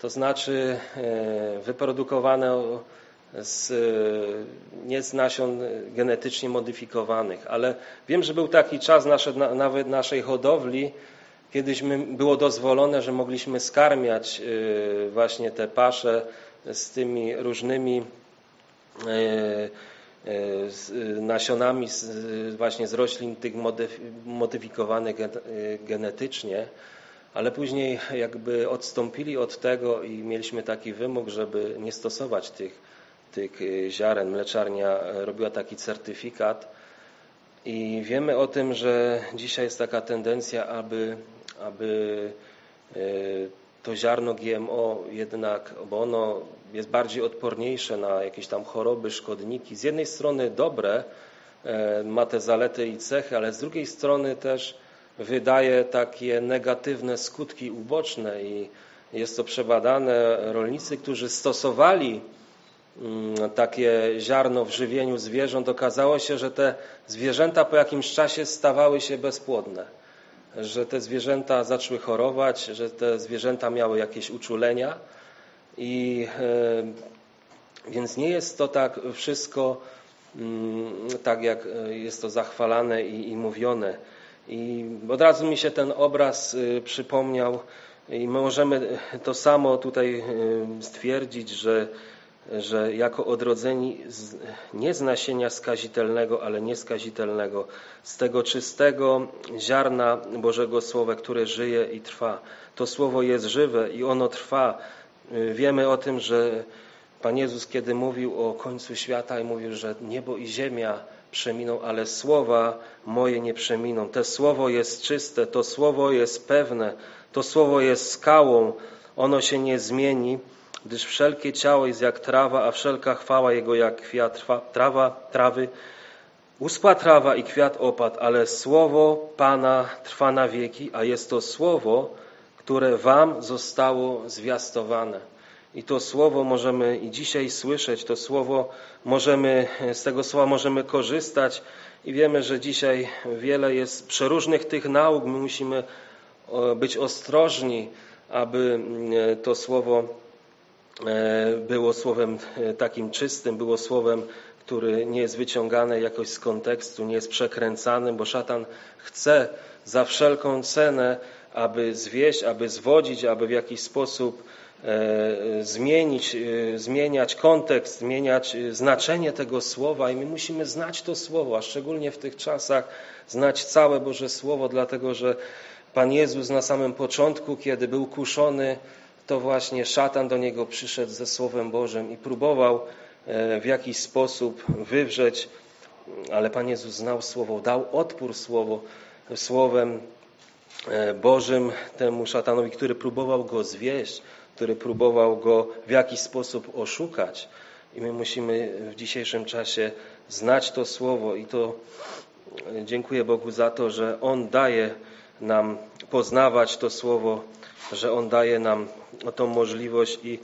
To znaczy wyprodukowane z, nie z nasion genetycznie modyfikowanych, ale wiem, że był taki czas nasze, nawet naszej hodowli, kiedyśmy było dozwolone, że mogliśmy skarmiać y, właśnie te pasze z tymi różnymi y, y, nasionami właśnie z roślin tych modyfikowanych genetycznie, ale później jakby odstąpili od tego i mieliśmy taki wymóg, żeby nie stosować tych, tych ziaren. Mleczarnia robiła taki certyfikat i wiemy o tym, że dzisiaj jest taka tendencja, aby, aby y, to ziarno GMO jednak, bo ono jest bardziej odporniejsze na jakieś tam choroby, szkodniki. Z jednej strony dobre, e, ma te zalety i cechy, ale z drugiej strony też wydaje takie negatywne skutki uboczne i jest to przebadane. Rolnicy, którzy stosowali mm, takie ziarno w żywieniu zwierząt, okazało się, że te zwierzęta po jakimś czasie stawały się bezpłodne, że te zwierzęta zaczęły chorować, że te zwierzęta miały jakieś uczulenia i e, więc nie jest to tak wszystko mm, tak, jak e, jest to zachwalane i, i mówione. I od razu mi się ten obraz y, przypomniał i możemy to samo tutaj stwierdzić, że, że jako odrodzeni z, nie z nasienia skazitelnego, ale nieskazitelnego, z tego czystego ziarna Bożego Słowa, które żyje i trwa. To Słowo jest żywe i ono trwa. Wiemy o tym, że Pan Jezus, kiedy mówił o końcu świata i mówił, że niebo i ziemia przeminą, ale słowa moje nie przeminą. To słowo jest czyste, to słowo jest pewne, to słowo jest skałą, ono się nie zmieni, gdyż wszelkie ciało jest jak trawa, a wszelka chwała jego jak kwiat trawa, trawy. Uspła trawa i kwiat opadł, ale słowo Pana trwa na wieki, a jest to słowo, które wam zostało zwiastowane. I to słowo możemy i dzisiaj słyszeć, to słowo możemy, z tego słowa możemy korzystać i wiemy, że dzisiaj wiele jest przeróżnych tych nauk. My musimy być ostrożni, aby e, to słowo e, było słowem e, takim czystym, było słowem, który nie jest wyciągane jakoś z kontekstu, nie jest przekręcanym, bo szatan chce za wszelką cenę, aby zwieść, aby zwodzić, aby w jakiś sposób E, zmienić, e, zmieniać kontekst, zmieniać e, znaczenie tego słowa. I my musimy znać to słowo, a szczególnie w tych czasach znać całe Boże Słowo, dlatego że Pan Jezus na samym początku, kiedy był kuszony, to właśnie szatan do niego przyszedł ze Słowem Bożym i próbował w jakiś sposób wywrzeć, ale Pan Jezus znał Słowo, dał odpór Słowo, Słowem Bożym temu szatanowi, który próbował go zwieść który próbował go w jakiś sposób oszukać. I my musimy w dzisiejszym czasie znać to słowo i to e, dziękuję Bogu za to, że On daje nam poznawać to słowo, że On daje nam tą możliwość i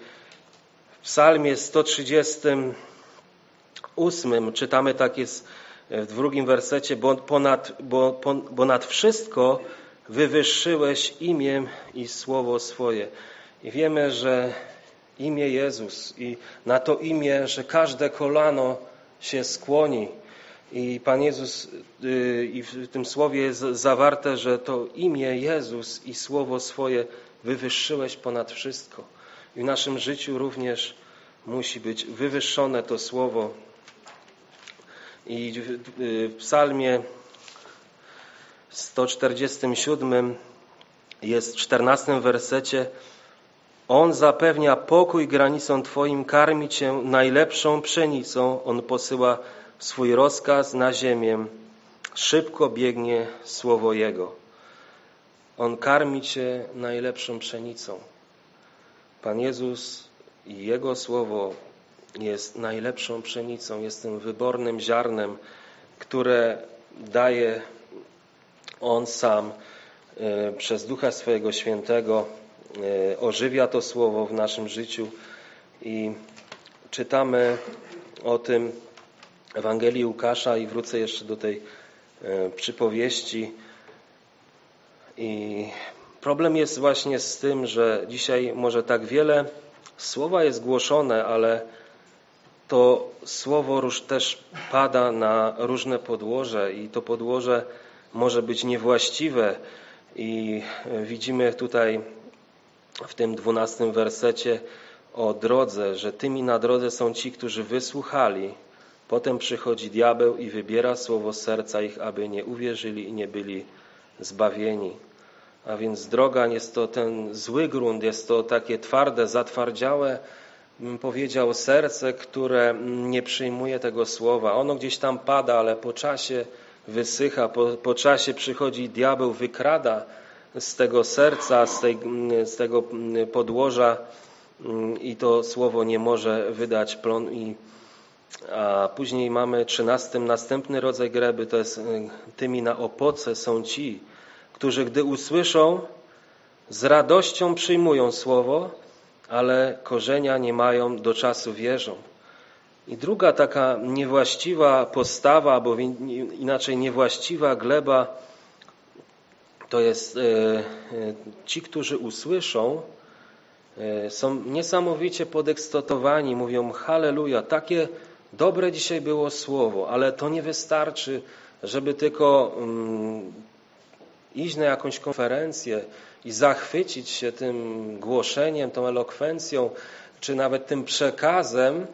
w psalmie 138 czytamy tak jest w drugim wersecie, bo, ponad, bo, bo nad wszystko wywyższyłeś imię i słowo swoje. I wiemy, że imię Jezus i na to imię, że każde kolano się skłoni. I Pan Jezus, y, i w tym słowie jest zawarte, że to imię Jezus i słowo swoje wywyższyłeś ponad wszystko. I w naszym życiu również musi być wywyższone to słowo. I w psalmie 147 jest w 14 wersecie on zapewnia pokój granicom Twoim, karmi Cię najlepszą pszenicą. On posyła swój rozkaz na ziemię. Szybko biegnie słowo Jego. On karmi Cię najlepszą pszenicą. Pan Jezus i Jego słowo jest najlepszą pszenicą, jest tym wybornym ziarnem, które daje On sam e, przez Ducha swojego Świętego E, ożywia to słowo w naszym życiu i czytamy o tym Ewangelii Łukasza i wrócę jeszcze do tej e, przypowieści. I problem jest właśnie z tym, że dzisiaj może tak wiele słowa jest głoszone, ale to słowo też pada na różne podłoże i to podłoże może być niewłaściwe i widzimy tutaj w tym dwunastym wersecie o drodze, że tymi na drodze są ci, którzy wysłuchali. Potem przychodzi diabeł i wybiera słowo serca ich, aby nie uwierzyli i nie byli zbawieni. A więc droga, jest to ten zły grunt, jest to takie twarde, zatwardziałe, bym powiedział, serce, które nie przyjmuje tego słowa. Ono gdzieś tam pada, ale po czasie wysycha, po, po czasie przychodzi diabeł, wykrada z tego serca, z, tej, z tego podłoża i to słowo nie może wydać plon i a później mamy trzynastym następny rodzaj greby, to jest tymi na opoce są ci, którzy gdy usłyszą, z radością przyjmują słowo, ale korzenia nie mają, do czasu wierzą. I druga taka niewłaściwa postawa, albo inaczej niewłaściwa gleba, to jest e, e, ci, którzy usłyszą, e, są niesamowicie podekscytowani, mówią halleluja, takie dobre dzisiaj było słowo, ale to nie wystarczy, żeby tylko mm, iść na jakąś konferencję i zachwycić się tym głoszeniem, tą elokwencją, czy nawet tym przekazem,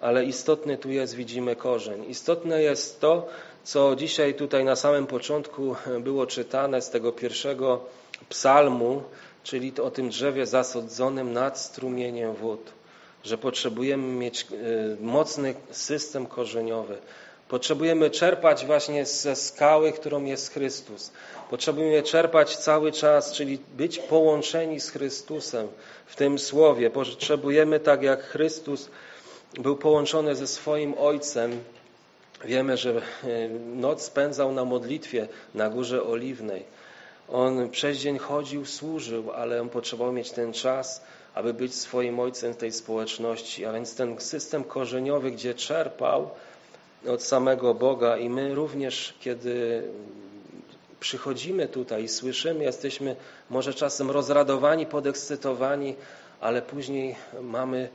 ale istotny tu jest, widzimy, korzeń. Istotne jest to, co dzisiaj tutaj na samym początku było czytane z tego pierwszego psalmu, czyli o tym drzewie zasadzonym nad strumieniem wód, że potrzebujemy mieć e, mocny system korzeniowy. Potrzebujemy czerpać właśnie ze skały, którą jest Chrystus. Potrzebujemy czerpać cały czas, czyli być połączeni z Chrystusem w tym słowie. Potrzebujemy, tak jak Chrystus był połączony ze swoim Ojcem, Wiemy, że e, noc spędzał na modlitwie na Górze Oliwnej. On przez dzień chodził, służył, ale on potrzebował mieć ten czas, aby być swoim ojcem w tej społeczności. A więc ten system korzeniowy, gdzie czerpał od samego Boga i my również, kiedy przychodzimy tutaj i słyszymy, jesteśmy może czasem rozradowani, podekscytowani, ale później mamy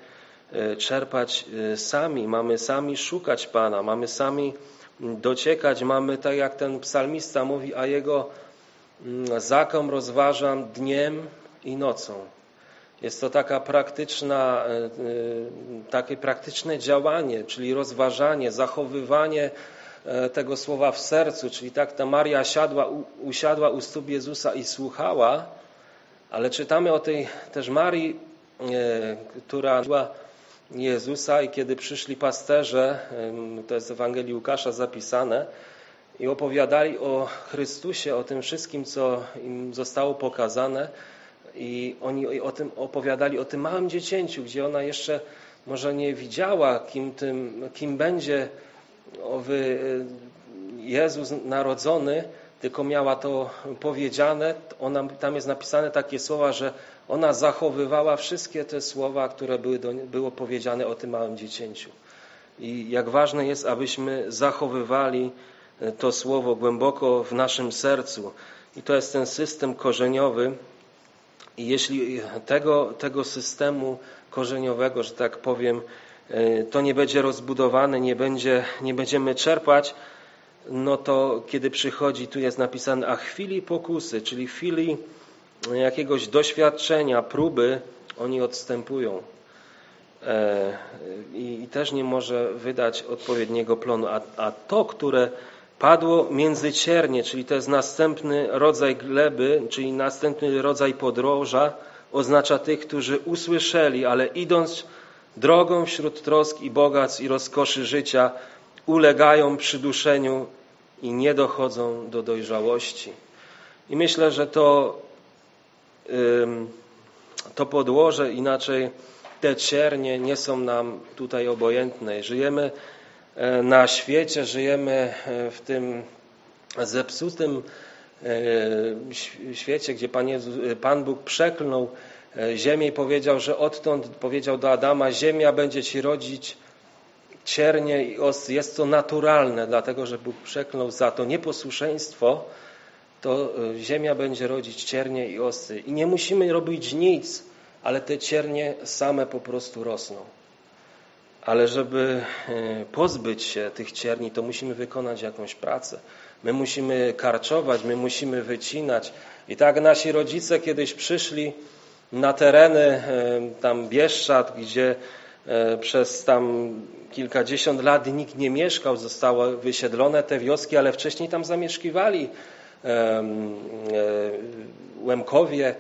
E, czerpać e, sami, mamy sami szukać Pana, mamy sami dociekać, mamy tak jak ten psalmista mówi, a Jego mm, zakon rozważam dniem i nocą. Jest to taka praktyczna, e, takie praktyczne działanie, czyli rozważanie, zachowywanie tego słowa w sercu, czyli tak ta Maria siadła, usiadła u stóp Jezusa i słuchała, ale czytamy o tej też Marii, która była Jezusa i kiedy przyszli pasterze, to jest w Ewangelii Łukasza zapisane, i opowiadali o Chrystusie, o tym wszystkim, co im zostało pokazane i oni o tym opowiadali, o tym małym dziecięciu, gdzie ona jeszcze może nie widziała, kim, tym, kim będzie owy e, Jezus narodzony, tylko miała to powiedziane. Ona, tam jest napisane takie słowa, że ona zachowywała wszystkie te słowa, które były do, było powiedziane o tym małym dziecięciu. I jak ważne jest, abyśmy zachowywali e, to słowo głęboko w naszym sercu. I to jest ten system korzeniowy. I jeśli tego, tego systemu korzeniowego, że tak powiem, e, to nie będzie rozbudowane, nie, będzie, nie będziemy czerpać, no to kiedy przychodzi, tu jest napisane, a chwili pokusy, czyli chwili jakiegoś doświadczenia, próby, oni odstępują. E, I, też nie może wydać odpowiedniego plonu. A, a to, które padło między ciernie, czyli to jest następny rodzaj gleby, czyli następny rodzaj podroża, oznacza tych, którzy usłyszeli, ale idąc drogą wśród trosk i bogactw i rozkoszy życia, ulegają przyduszeniu i nie dochodzą do dojrzałości. I myślę, że to to podłoże, inaczej te ciernie nie są nam tutaj obojętne. Żyjemy na świecie, żyjemy e, w tym zepsutym e, świecie, gdzie Pan, Jezus, Pan Bóg przeklnął ziemię i powiedział, że odtąd powiedział do Adama, ziemia będzie ci rodzić ciernie i osy. Jest to naturalne, dlatego że Bóg przeklął za to nieposłuszeństwo, to e, ziemia będzie rodzić ciernie i osy. I nie musimy robić nic, ale te ciernie same po prostu rosną. Ale żeby e, pozbyć się tych cierni, to musimy wykonać jakąś pracę. My musimy karczować, my musimy wycinać. I tak nasi rodzice kiedyś przyszli na tereny e, tam Bieszczad, gdzie przez tam kilkadziesiąt lat nikt nie mieszkał, zostały wysiedlone te wioski, ale wcześniej tam zamieszkiwali E, Łemkowie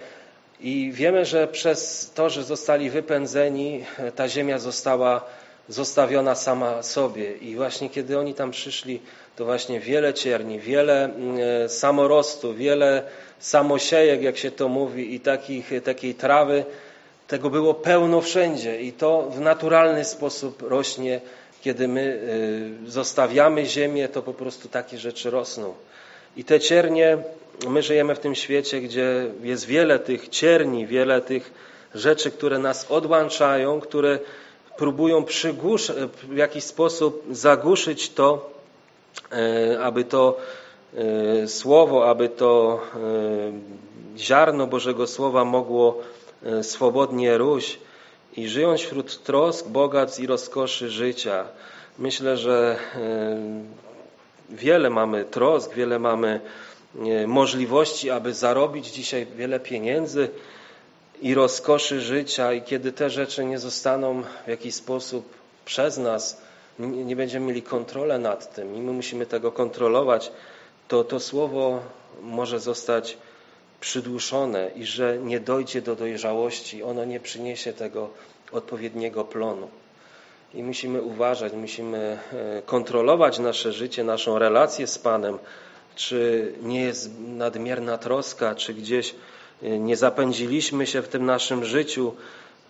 i wiemy, że przez to, że zostali wypędzeni, ta ziemia została zostawiona sama sobie. I właśnie kiedy oni tam przyszli, to właśnie wiele cierni, wiele mm, samorostu, wiele samosiejek, jak się to mówi, i takich, takiej trawy, tego było pełno wszędzie i to w naturalny sposób rośnie. Kiedy my y, zostawiamy ziemię, to po prostu takie rzeczy rosną. I te ciernie, my żyjemy w tym świecie, gdzie jest wiele tych cierni, wiele tych rzeczy, które nas odłączają, które próbują przygłusz, w jakiś sposób zagłuszyć to, e, aby to e, słowo, aby to e, ziarno Bożego Słowa mogło swobodnie róść i żyjąc wśród trosk, bogactw i rozkoszy życia. Myślę, że wiele mamy trosk, wiele mamy możliwości, aby zarobić dzisiaj wiele pieniędzy, i rozkoszy życia i kiedy te rzeczy nie zostaną w jakiś sposób przez nas, nie będziemy mieli kontrolę nad tym i my musimy tego kontrolować, to to słowo może zostać przydłuszone i że nie dojdzie do dojrzałości, ono nie przyniesie tego odpowiedniego plonu. I musimy uważać, musimy e, kontrolować nasze życie, naszą relację z Panem, czy nie jest nadmierna troska, czy gdzieś nie zapędziliśmy się w tym naszym życiu,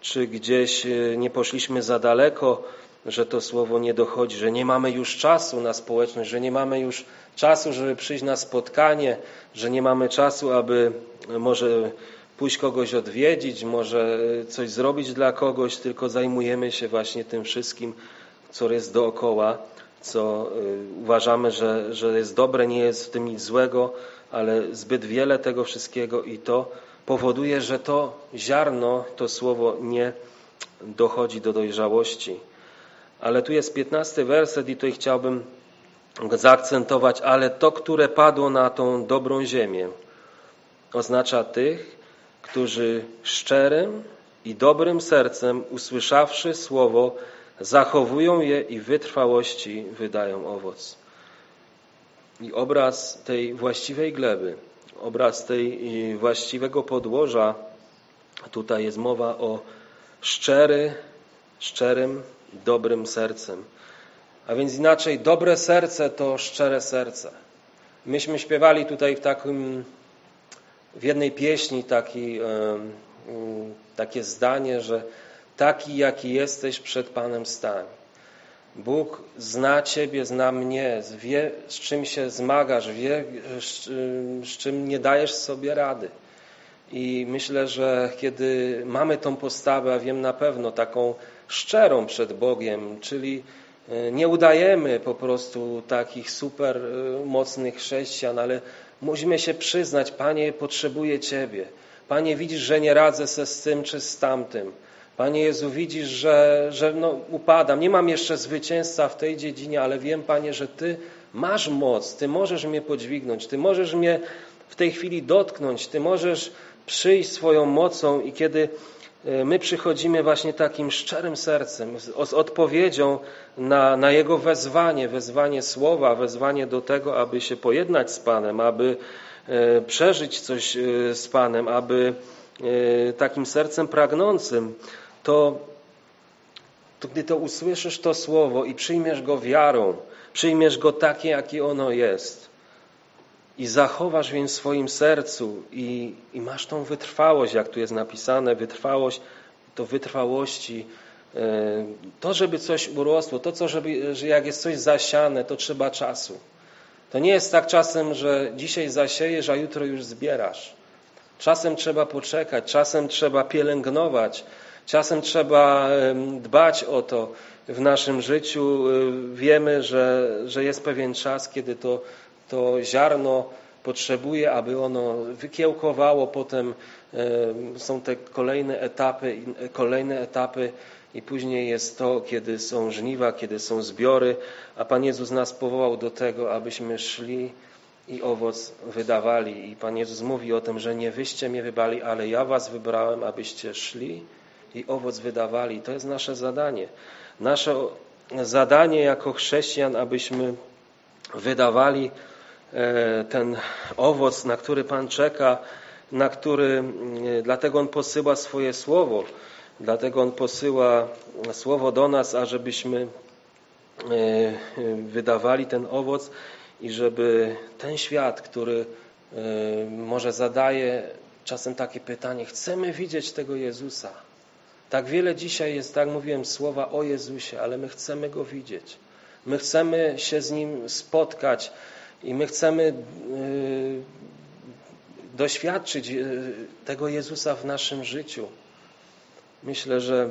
czy gdzieś e, nie poszliśmy za daleko, że to słowo nie dochodzi, że nie mamy już czasu na społeczność, że nie mamy już czasu, żeby przyjść na spotkanie, że nie mamy czasu, aby może pójść kogoś odwiedzić, może coś zrobić dla kogoś, tylko zajmujemy się właśnie tym wszystkim, co jest dookoła, co e, uważamy, że, że jest dobre, nie jest w tym nic złego, ale zbyt wiele tego wszystkiego i to powoduje, że to ziarno, to słowo nie dochodzi do dojrzałości. Ale tu jest piętnasty werset i tutaj chciałbym zaakcentować, ale to, które padło na tą dobrą ziemię, oznacza tych, którzy szczerym i dobrym sercem, usłyszawszy słowo, zachowują je i wytrwałości wydają owoc. I obraz tej właściwej gleby, obraz tej właściwego podłoża, tutaj jest mowa o szczery, szczerym, dobrym sercem. A więc inaczej, dobre serce to szczere serce. Myśmy śpiewali tutaj w takim, w jednej pieśni taki, takie zdanie, że taki jaki jesteś przed Panem stań. Bóg zna Ciebie, zna mnie, wie z czym się zmagasz, wie z czym nie dajesz sobie rady. I myślę, że kiedy mamy tą postawę, a wiem na pewno taką szczerą przed Bogiem, czyli e, nie udajemy po prostu takich super e, mocnych chrześcijan, ale musimy się przyznać, Panie, potrzebuję Ciebie. Panie, widzisz, że nie radzę se z tym czy z tamtym. Panie Jezu, widzisz, że, że no, upadam. Nie mam jeszcze zwycięzca w tej dziedzinie, ale wiem, Panie, że Ty masz moc. Ty możesz mnie podźwignąć. Ty możesz mnie w tej chwili dotknąć. Ty możesz przyjść swoją mocą i kiedy e, my przychodzimy właśnie takim szczerym sercem, z odpowiedzią na, na Jego wezwanie, wezwanie słowa, wezwanie do tego, aby się pojednać z Panem, aby e, przeżyć coś e, z Panem, aby takim sercem pragnącym, to, to gdy to usłyszysz to słowo i przyjmiesz go wiarą, przyjmiesz go takie, jakie ono jest i zachowasz więc w swoim sercu i, i masz tą wytrwałość, jak tu jest napisane, wytrwałość, to wytrwałości, e, to, żeby coś urosło, to, co, żeby, że jak jest coś zasiane, to trzeba czasu. To nie jest tak czasem, że dzisiaj zasiejesz, a jutro już zbierasz. Czasem trzeba poczekać, czasem trzeba pielęgnować, Czasem trzeba dbać o to w naszym życiu. Wiemy, że, że jest pewien czas, kiedy to, to ziarno potrzebuje, aby ono wykiełkowało. Potem są te kolejne etapy, kolejne etapy i później jest to, kiedy są żniwa, kiedy są zbiory, a Pan Jezus nas powołał do tego, abyśmy szli i owoc wydawali. I Pan Jezus mówi o tym, że nie wyście mnie wybrali, ale ja was wybrałem, abyście szli i owoc wydawali. To jest nasze zadanie. Nasze zadanie jako chrześcijan, abyśmy wydawali e, ten owoc, na który Pan czeka na który, dlatego On posyła swoje słowo, dlatego On posyła słowo do nas, ażebyśmy wydawali ten owoc i żeby ten świat, który może zadaje czasem takie pytanie, chcemy widzieć tego Jezusa. Tak wiele dzisiaj jest, tak mówiłem, słowa o Jezusie, ale my chcemy Go widzieć. My chcemy się z Nim spotkać i my chcemy y, doświadczyć y, tego Jezusa w naszym życiu. Myślę, że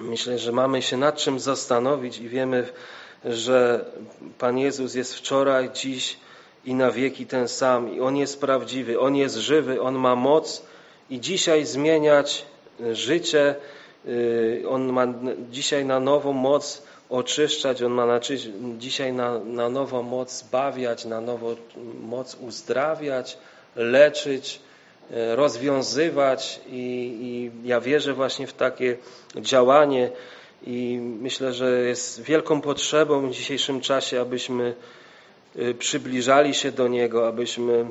myślę, że mamy się nad czym zastanowić i wiemy, że Pan Jezus jest wczoraj, dziś i na wieki ten sam. I On jest prawdziwy, On jest żywy, On ma moc i dzisiaj zmieniać życie. Y, On ma dzisiaj na nową moc oczyszczać, On ma na, dzisiaj na, na nowo moc zbawiać, na nowo moc uzdrawiać, leczyć, y, rozwiązywać i, i ja wierzę właśnie w takie działanie i myślę, że jest wielką potrzebą w dzisiejszym czasie, abyśmy Y, przybliżali się do Niego, abyśmy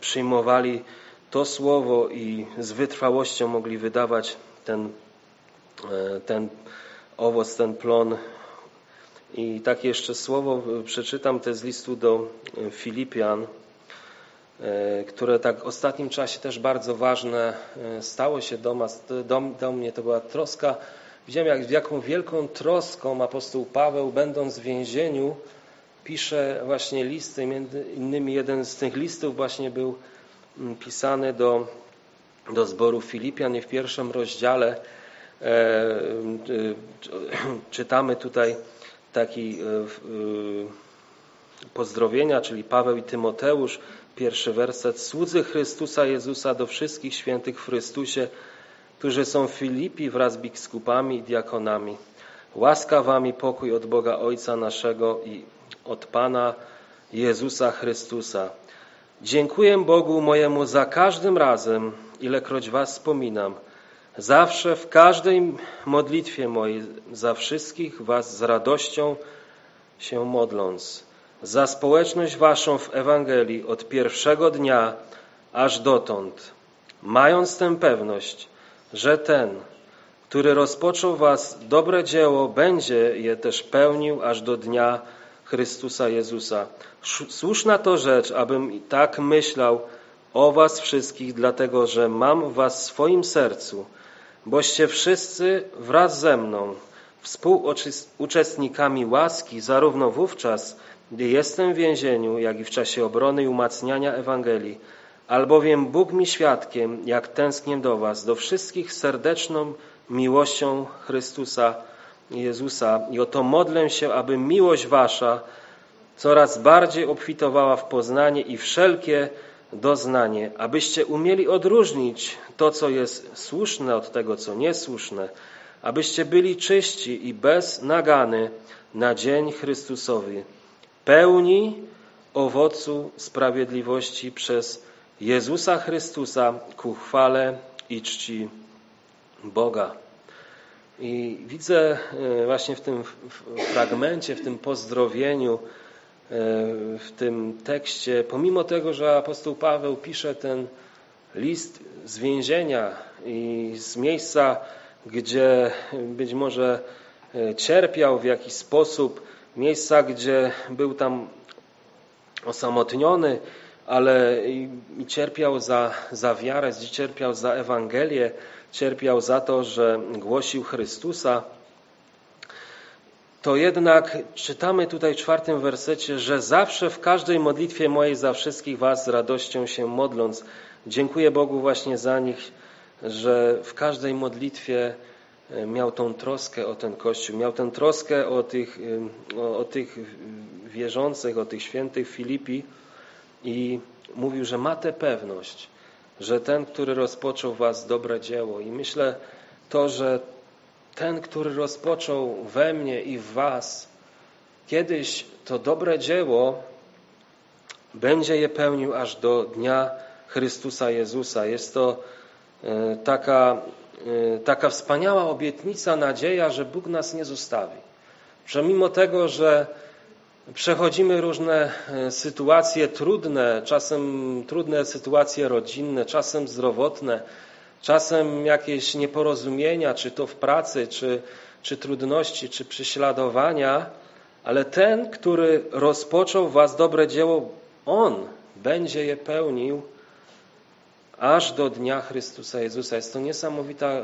przyjmowali to Słowo i z wytrwałością mogli wydawać ten, e, ten owoc, ten plon. I tak jeszcze słowo e, przeczytam, to z listu do e, Filipian, które tak w ostatnim czasie też bardzo ważne stało się do, do, do mnie. To była troska. Widziałem, jak, jaką wielką troską apostoł Paweł, będąc w więzieniu, pisze właśnie listy, między innymi jeden z tych listów właśnie był pisany do, do zboru Filipian i w pierwszym rozdziale e, e, czytamy tutaj taki e, e, pozdrowienia, czyli Paweł i Tymoteusz, pierwszy werset. Słudzy Chrystusa Jezusa do wszystkich świętych w Chrystusie, którzy są w Filipi wraz z biskupami i diakonami. Łaska wam i pokój od Boga Ojca naszego i od Pana Jezusa Chrystusa. Dziękuję Bogu mojemu za każdym razem, ilekroć Was wspominam. Zawsze w każdej modlitwie mojej, za wszystkich Was z radością się modląc. Za społeczność Waszą w Ewangelii od pierwszego dnia aż dotąd, mając tę pewność, że ten, który rozpoczął Was dobre dzieło, będzie je też pełnił aż do dnia Chrystusa Jezusa. Słuszna to rzecz, abym tak myślał o was wszystkich, dlatego że mam was w swoim sercu, boście wszyscy wraz ze mną współuczestnikami łaski, zarówno wówczas, gdy jestem w więzieniu, jak i w czasie obrony i umacniania Ewangelii. Albowiem Bóg mi świadkiem, jak tęsknię do was, do wszystkich serdeczną miłością Chrystusa Jezusa i oto modlę się, aby miłość wasza coraz bardziej obfitowała w poznanie i wszelkie doznanie, abyście umieli odróżnić to, co jest słuszne od tego, co niesłuszne, abyście byli czyści i bez nagany na dzień Chrystusowy, pełni owocu sprawiedliwości przez Jezusa Chrystusa ku chwale i czci Boga. I widzę e, właśnie w tym fragmencie, w tym pozdrowieniu, e, w tym tekście, pomimo tego, że apostoł Paweł pisze ten list z więzienia i z miejsca, gdzie być może e, cierpiał w jakiś sposób, miejsca, gdzie był tam osamotniony, ale i cierpiał za, za wiarę, cierpiał za Ewangelię, cierpiał za to, że głosił Chrystusa, to jednak czytamy tutaj w czwartym wersecie, że zawsze w każdej modlitwie mojej za wszystkich was z radością się modląc, dziękuję Bogu właśnie za nich, że w każdej modlitwie e, miał tą troskę o ten Kościół, miał tę troskę o tych, e, o, o tych wierzących, o tych świętych Filipi i mówił, że ma tę pewność, że ten, który rozpoczął was dobre dzieło i myślę to, że ten, który rozpoczął we mnie i w was kiedyś to dobre dzieło będzie je pełnił aż do dnia Chrystusa Jezusa. Jest to e, taka, e, taka wspaniała obietnica, nadzieja, że Bóg nas nie zostawi. Że mimo tego, że Przechodzimy różne e, sytuacje trudne, czasem trudne sytuacje rodzinne, czasem zdrowotne, czasem jakieś nieporozumienia, czy to w pracy, czy, czy trudności, czy prześladowania, ale ten, który rozpoczął was dobre dzieło, on będzie je pełnił aż do dnia Chrystusa Jezusa. Jest to niesamowita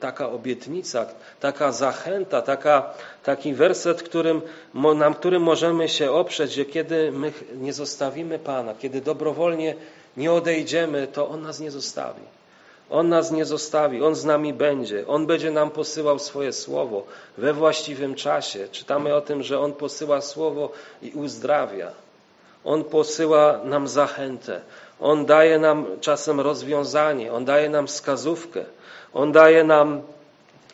taka obietnica, taka zachęta, taka, taki werset, którym, na którym możemy się oprzeć, że kiedy my nie zostawimy Pana, kiedy dobrowolnie nie odejdziemy, to On nas nie zostawi. On nas nie zostawi, On z nami będzie. On będzie nam posyłał swoje słowo we właściwym czasie. Czytamy o tym, że On posyła słowo i uzdrawia. On posyła nam zachętę. On daje nam czasem rozwiązanie, On daje nam wskazówkę, On daje nam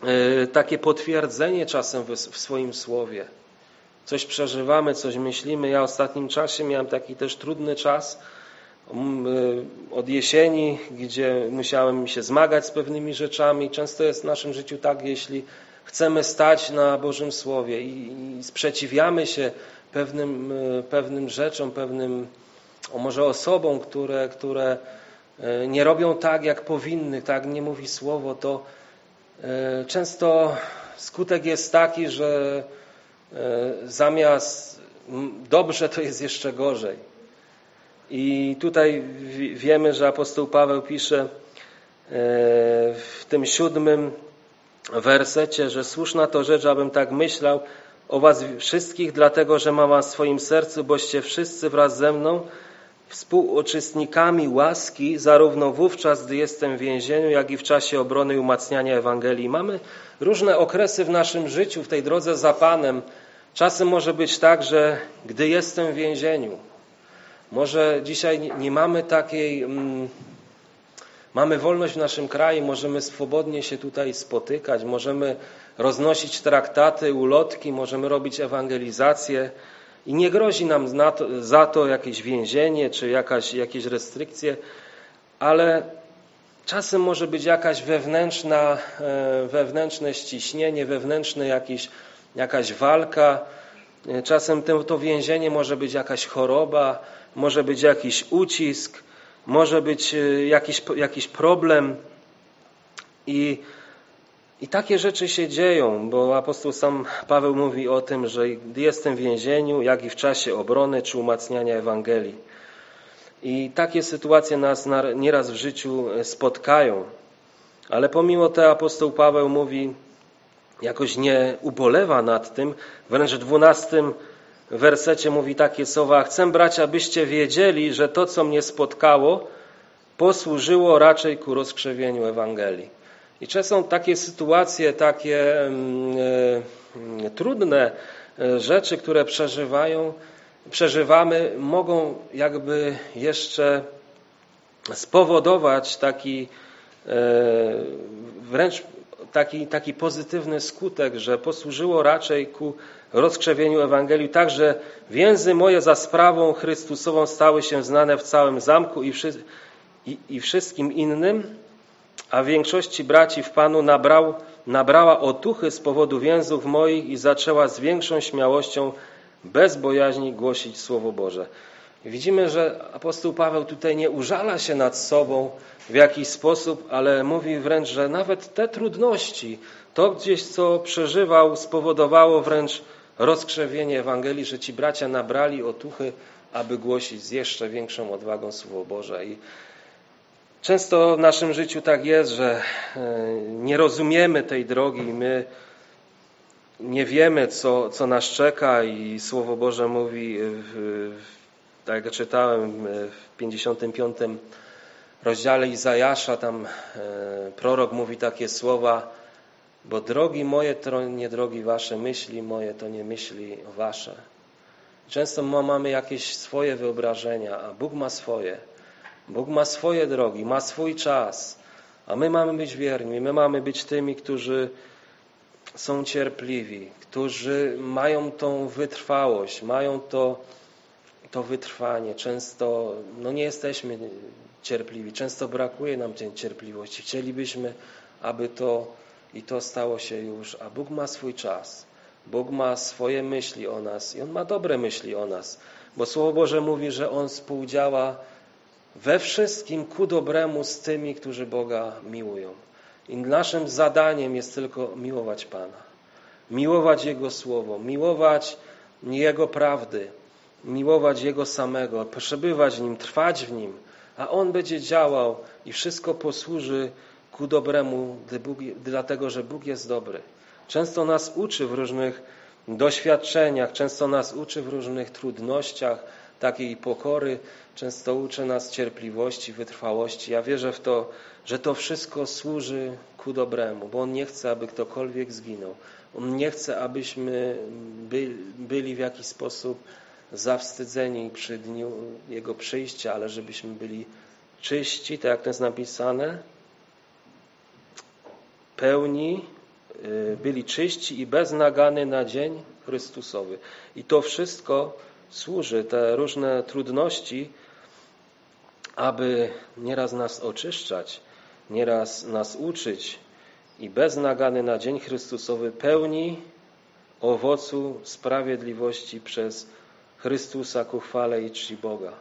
e, takie potwierdzenie czasem w swoim słowie. Coś przeżywamy, coś myślimy. Ja w ostatnim czasie miałem taki też trudny czas e, od jesieni, gdzie musiałem się zmagać z pewnymi rzeczami. Często jest w naszym życiu tak, jeśli chcemy stać na Bożym Słowie i sprzeciwiamy się pewnym, e, pewnym rzeczom, pewnym może osobom, które, które e, nie robią tak, jak powinny, tak nie mówi słowo, to e, często skutek jest taki, że e, zamiast dobrze, to jest jeszcze gorzej. I tutaj wiemy, że apostoł Paweł pisze w tym siódmym wersecie, że słuszna to rzecz, abym tak myślał o was wszystkich, dlatego że mam was w swoim sercu, boście wszyscy wraz ze mną współuczestnikami łaski zarówno wówczas, gdy jestem w więzieniu, jak i w czasie obrony i umacniania Ewangelii. Mamy różne okresy w naszym życiu, w tej drodze za Panem. Czasem może być tak, że gdy jestem w więzieniu, może dzisiaj nie mamy takiej, mm, mamy wolność w naszym kraju, możemy swobodnie się tutaj spotykać, możemy roznosić traktaty, ulotki, możemy robić ewangelizację, i nie grozi nam za to jakieś więzienie czy jakaś, jakieś restrykcje, ale czasem może być jakaś wewnętrzna, e, wewnętrzne ściśnienie, wewnętrzne jakiś, jakaś walka. E, czasem to, to więzienie może być jakaś choroba, może być jakiś ucisk, może być e, jakiś, jakiś problem. I i takie rzeczy się dzieją, bo apostoł sam Paweł mówi o tym, że gdy jestem w więzieniu, jak i w czasie obrony czy umacniania Ewangelii. I takie sytuacje nas nieraz w życiu e, spotkają. Ale pomimo to apostoł Paweł mówi, jakoś nie ubolewa nad tym, wręcz w dwunastym wersecie mówi takie słowa: Chcę, bracia, byście wiedzieli, że to, co mnie spotkało, posłużyło raczej ku rozkrzewieniu Ewangelii. I często takie sytuacje, takie mm, e, trudne e, rzeczy, które przeżywają, przeżywamy, mogą jakby jeszcze spowodować taki e, wręcz taki, taki pozytywny skutek, że posłużyło raczej ku rozkrzewieniu Ewangelii, tak, że więzy moje za sprawą Chrystusową stały się znane w całym zamku i, wszy i, i wszystkim innym, a większości braci w Panu nabrał, nabrała otuchy z powodu więzów moich i zaczęła z większą śmiałością, bez bojaźni głosić Słowo Boże. Widzimy, że apostoł Paweł tutaj nie użala się nad sobą w jakiś sposób, ale mówi wręcz, że nawet te trudności, to gdzieś co przeżywał, spowodowało wręcz rozkrzewienie Ewangelii, że ci bracia nabrali otuchy, aby głosić z jeszcze większą odwagą Słowo Boże. I Często w naszym życiu tak jest, że e, nie rozumiemy tej drogi, my nie wiemy, co, co nas czeka i Słowo Boże mówi, tak jak czytałem w 55 rozdziale Izajasza, tam e, prorok mówi takie słowa, bo drogi moje to nie drogi wasze, myśli moje to nie myśli wasze. Często mamy jakieś swoje wyobrażenia, a Bóg ma swoje. Bóg ma swoje drogi, ma swój czas, a my mamy być wierni, my mamy być tymi, którzy są cierpliwi, którzy mają tą wytrwałość, mają to, to wytrwanie. Często no nie jesteśmy cierpliwi, często brakuje nam tej cierpliwości. Chcielibyśmy, aby to i to stało się już, a Bóg ma swój czas. Bóg ma swoje myśli o nas i On ma dobre myśli o nas, bo Słowo Boże mówi, że On współdziała we wszystkim ku dobremu z tymi, którzy Boga miłują. I naszym zadaniem jest tylko miłować Pana, miłować Jego Słowo, miłować Jego prawdy, miłować Jego samego, przebywać w Nim, trwać w Nim, a On będzie działał i wszystko posłuży ku dobremu, dlatego że Bóg jest dobry. Często nas uczy w różnych doświadczeniach, często nas uczy w różnych trudnościach takiej pokory, często uczy nas cierpliwości, wytrwałości. Ja wierzę w to, że to wszystko służy ku dobremu, bo On nie chce, aby ktokolwiek zginął. On nie chce, abyśmy byli w jakiś sposób zawstydzeni przy dniu Jego przyjścia, ale żebyśmy byli czyści, tak jak to jest napisane, pełni, y, byli czyści i bez nagany na dzień Chrystusowy. I to wszystko służy, te różne trudności, aby nieraz nas oczyszczać, nieraz nas uczyć i bez nagany na dzień Chrystusowy pełni owocu sprawiedliwości przez Chrystusa ku chwale i czci Boga.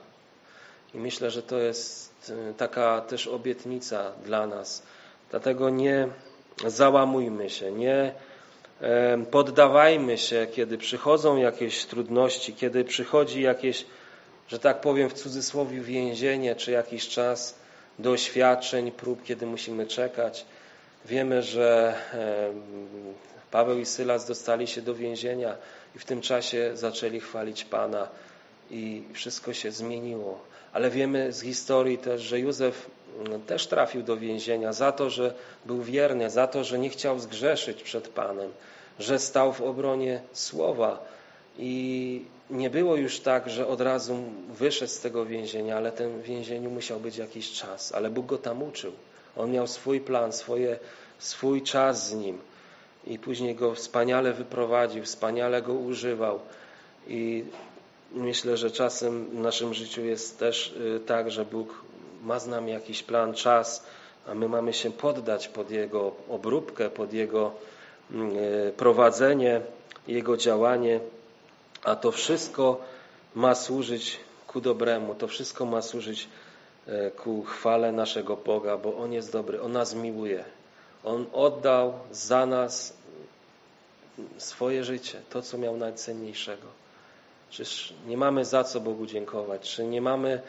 I myślę, że to jest y, taka też obietnica dla nas. Dlatego nie załamujmy się, nie poddawajmy się, kiedy przychodzą jakieś trudności, kiedy przychodzi jakieś, że tak powiem w cudzysłowie, więzienie, czy jakiś czas doświadczeń, prób, kiedy musimy czekać. Wiemy, że Paweł i Sylas dostali się do więzienia i w tym czasie zaczęli chwalić Pana i wszystko się zmieniło. Ale wiemy z historii też, że Józef też trafił do więzienia za to, że był wierny, za to, że nie chciał zgrzeszyć przed Panem, że stał w obronie słowa. I nie było już tak, że od razu wyszedł z tego więzienia, ale ten więzieniu musiał być jakiś czas, ale Bóg go tam uczył. On miał swój plan, swoje, swój czas z nim. I później go wspaniale wyprowadził, wspaniale go używał. I myślę, że czasem w naszym życiu jest też y, tak, że Bóg ma z nami jakiś plan, czas, a my mamy się poddać pod Jego obróbkę, pod Jego mm, y, prowadzenie, Jego działanie, a to wszystko ma służyć ku dobremu, to wszystko ma służyć y, ku chwale naszego Boga, bo On jest dobry, On nas miłuje. On oddał za nas swoje życie, to co miał najcenniejszego. Czyż nie mamy za co Bogu dziękować? Czy nie mamy e,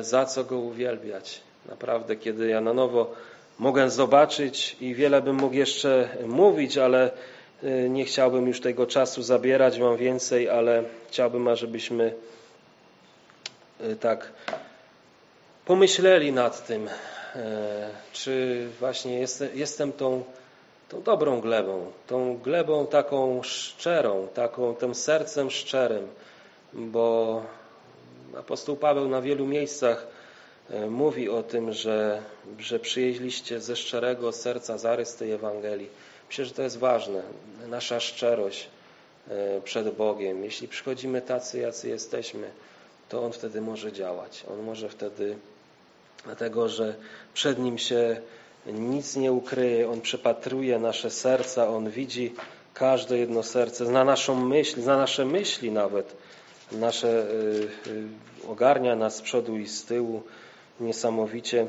za co Go uwielbiać? Naprawdę, kiedy ja na nowo mogę zobaczyć i wiele bym mógł jeszcze mówić, ale e, nie chciałbym już tego czasu zabierać, mam więcej, ale chciałbym, ażebyśmy e, tak pomyśleli nad tym, czy właśnie jestem tą, tą dobrą glebą, tą glebą taką szczerą, taką tym sercem szczerym, bo apostoł Paweł na wielu miejscach e, mówi o tym, że, że przyjeźliście ze szczerego serca zarys tej Ewangelii. Myślę, że to jest ważne, nasza szczerość e, przed Bogiem. Jeśli przychodzimy tacy, jacy jesteśmy, to On wtedy może działać. On może wtedy, dlatego że przed Nim się nic nie ukryje, On przepatruje nasze serca, On widzi każde jedno serce, zna naszą myśl, zna nasze myśli nawet nasze y, y, ogarnia nas z przodu i z tyłu niesamowicie.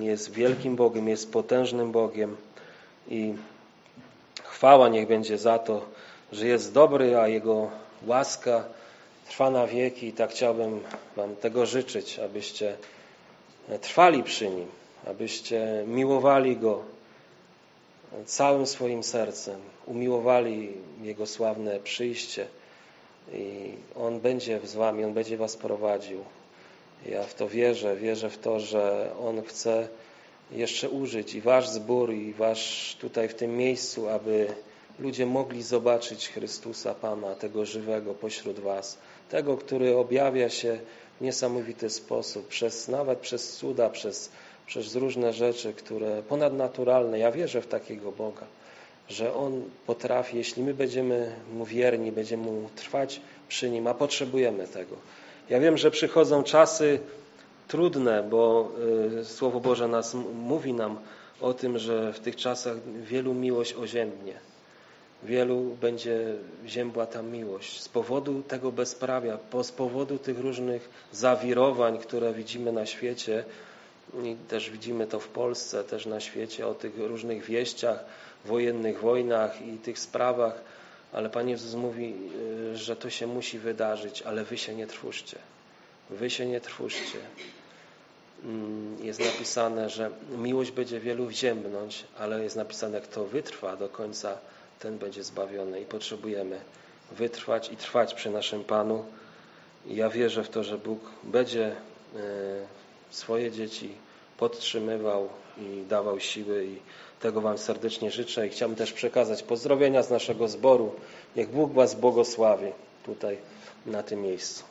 Jest wielkim Bogiem, jest potężnym Bogiem i chwała niech będzie za to, że jest dobry, a Jego łaska trwa na wieki i tak chciałbym Wam tego życzyć, abyście trwali przy Nim, abyście miłowali Go całym swoim sercem, umiłowali Jego sławne przyjście, i On będzie z wami, On będzie was prowadził. Ja w to wierzę, wierzę w to, że On chce jeszcze użyć i wasz zbór, i wasz tutaj w tym miejscu, aby ludzie mogli zobaczyć Chrystusa Pana, tego żywego pośród was, tego, który objawia się w niesamowity sposób, przez, nawet przez cuda, przez, przez różne rzeczy, które ponadnaturalne. Ja wierzę w takiego Boga że On potrafi, jeśli my będziemy Mu wierni, będziemy Mu trwać przy Nim, a potrzebujemy tego. Ja wiem, że przychodzą czasy trudne, bo y, Słowo Boże nas mówi nam o tym, że w tych czasach wielu miłość oziębnie. wielu będzie ziębła ta miłość. Z powodu tego bezprawia, z powodu tych różnych zawirowań, które widzimy na świecie, i też widzimy to w Polsce, też na świecie, o tych różnych wieściach, wojennych wojnach i tych sprawach, ale Pan Jezus mówi, y, że to się musi wydarzyć, ale wy się nie trwóżcie. Wy się nie trwóżcie. Mm, Jest napisane, że miłość będzie wielu wziębnąć, ale jest napisane, kto wytrwa do końca, ten będzie zbawiony. I potrzebujemy wytrwać i trwać przy naszym Panu. Ja wierzę w to, że Bóg będzie y, swoje dzieci podtrzymywał i dawał siły i tego Wam serdecznie życzę i chciałbym też przekazać pozdrowienia z naszego zboru. Niech Bóg Was błogosławi tutaj na tym miejscu.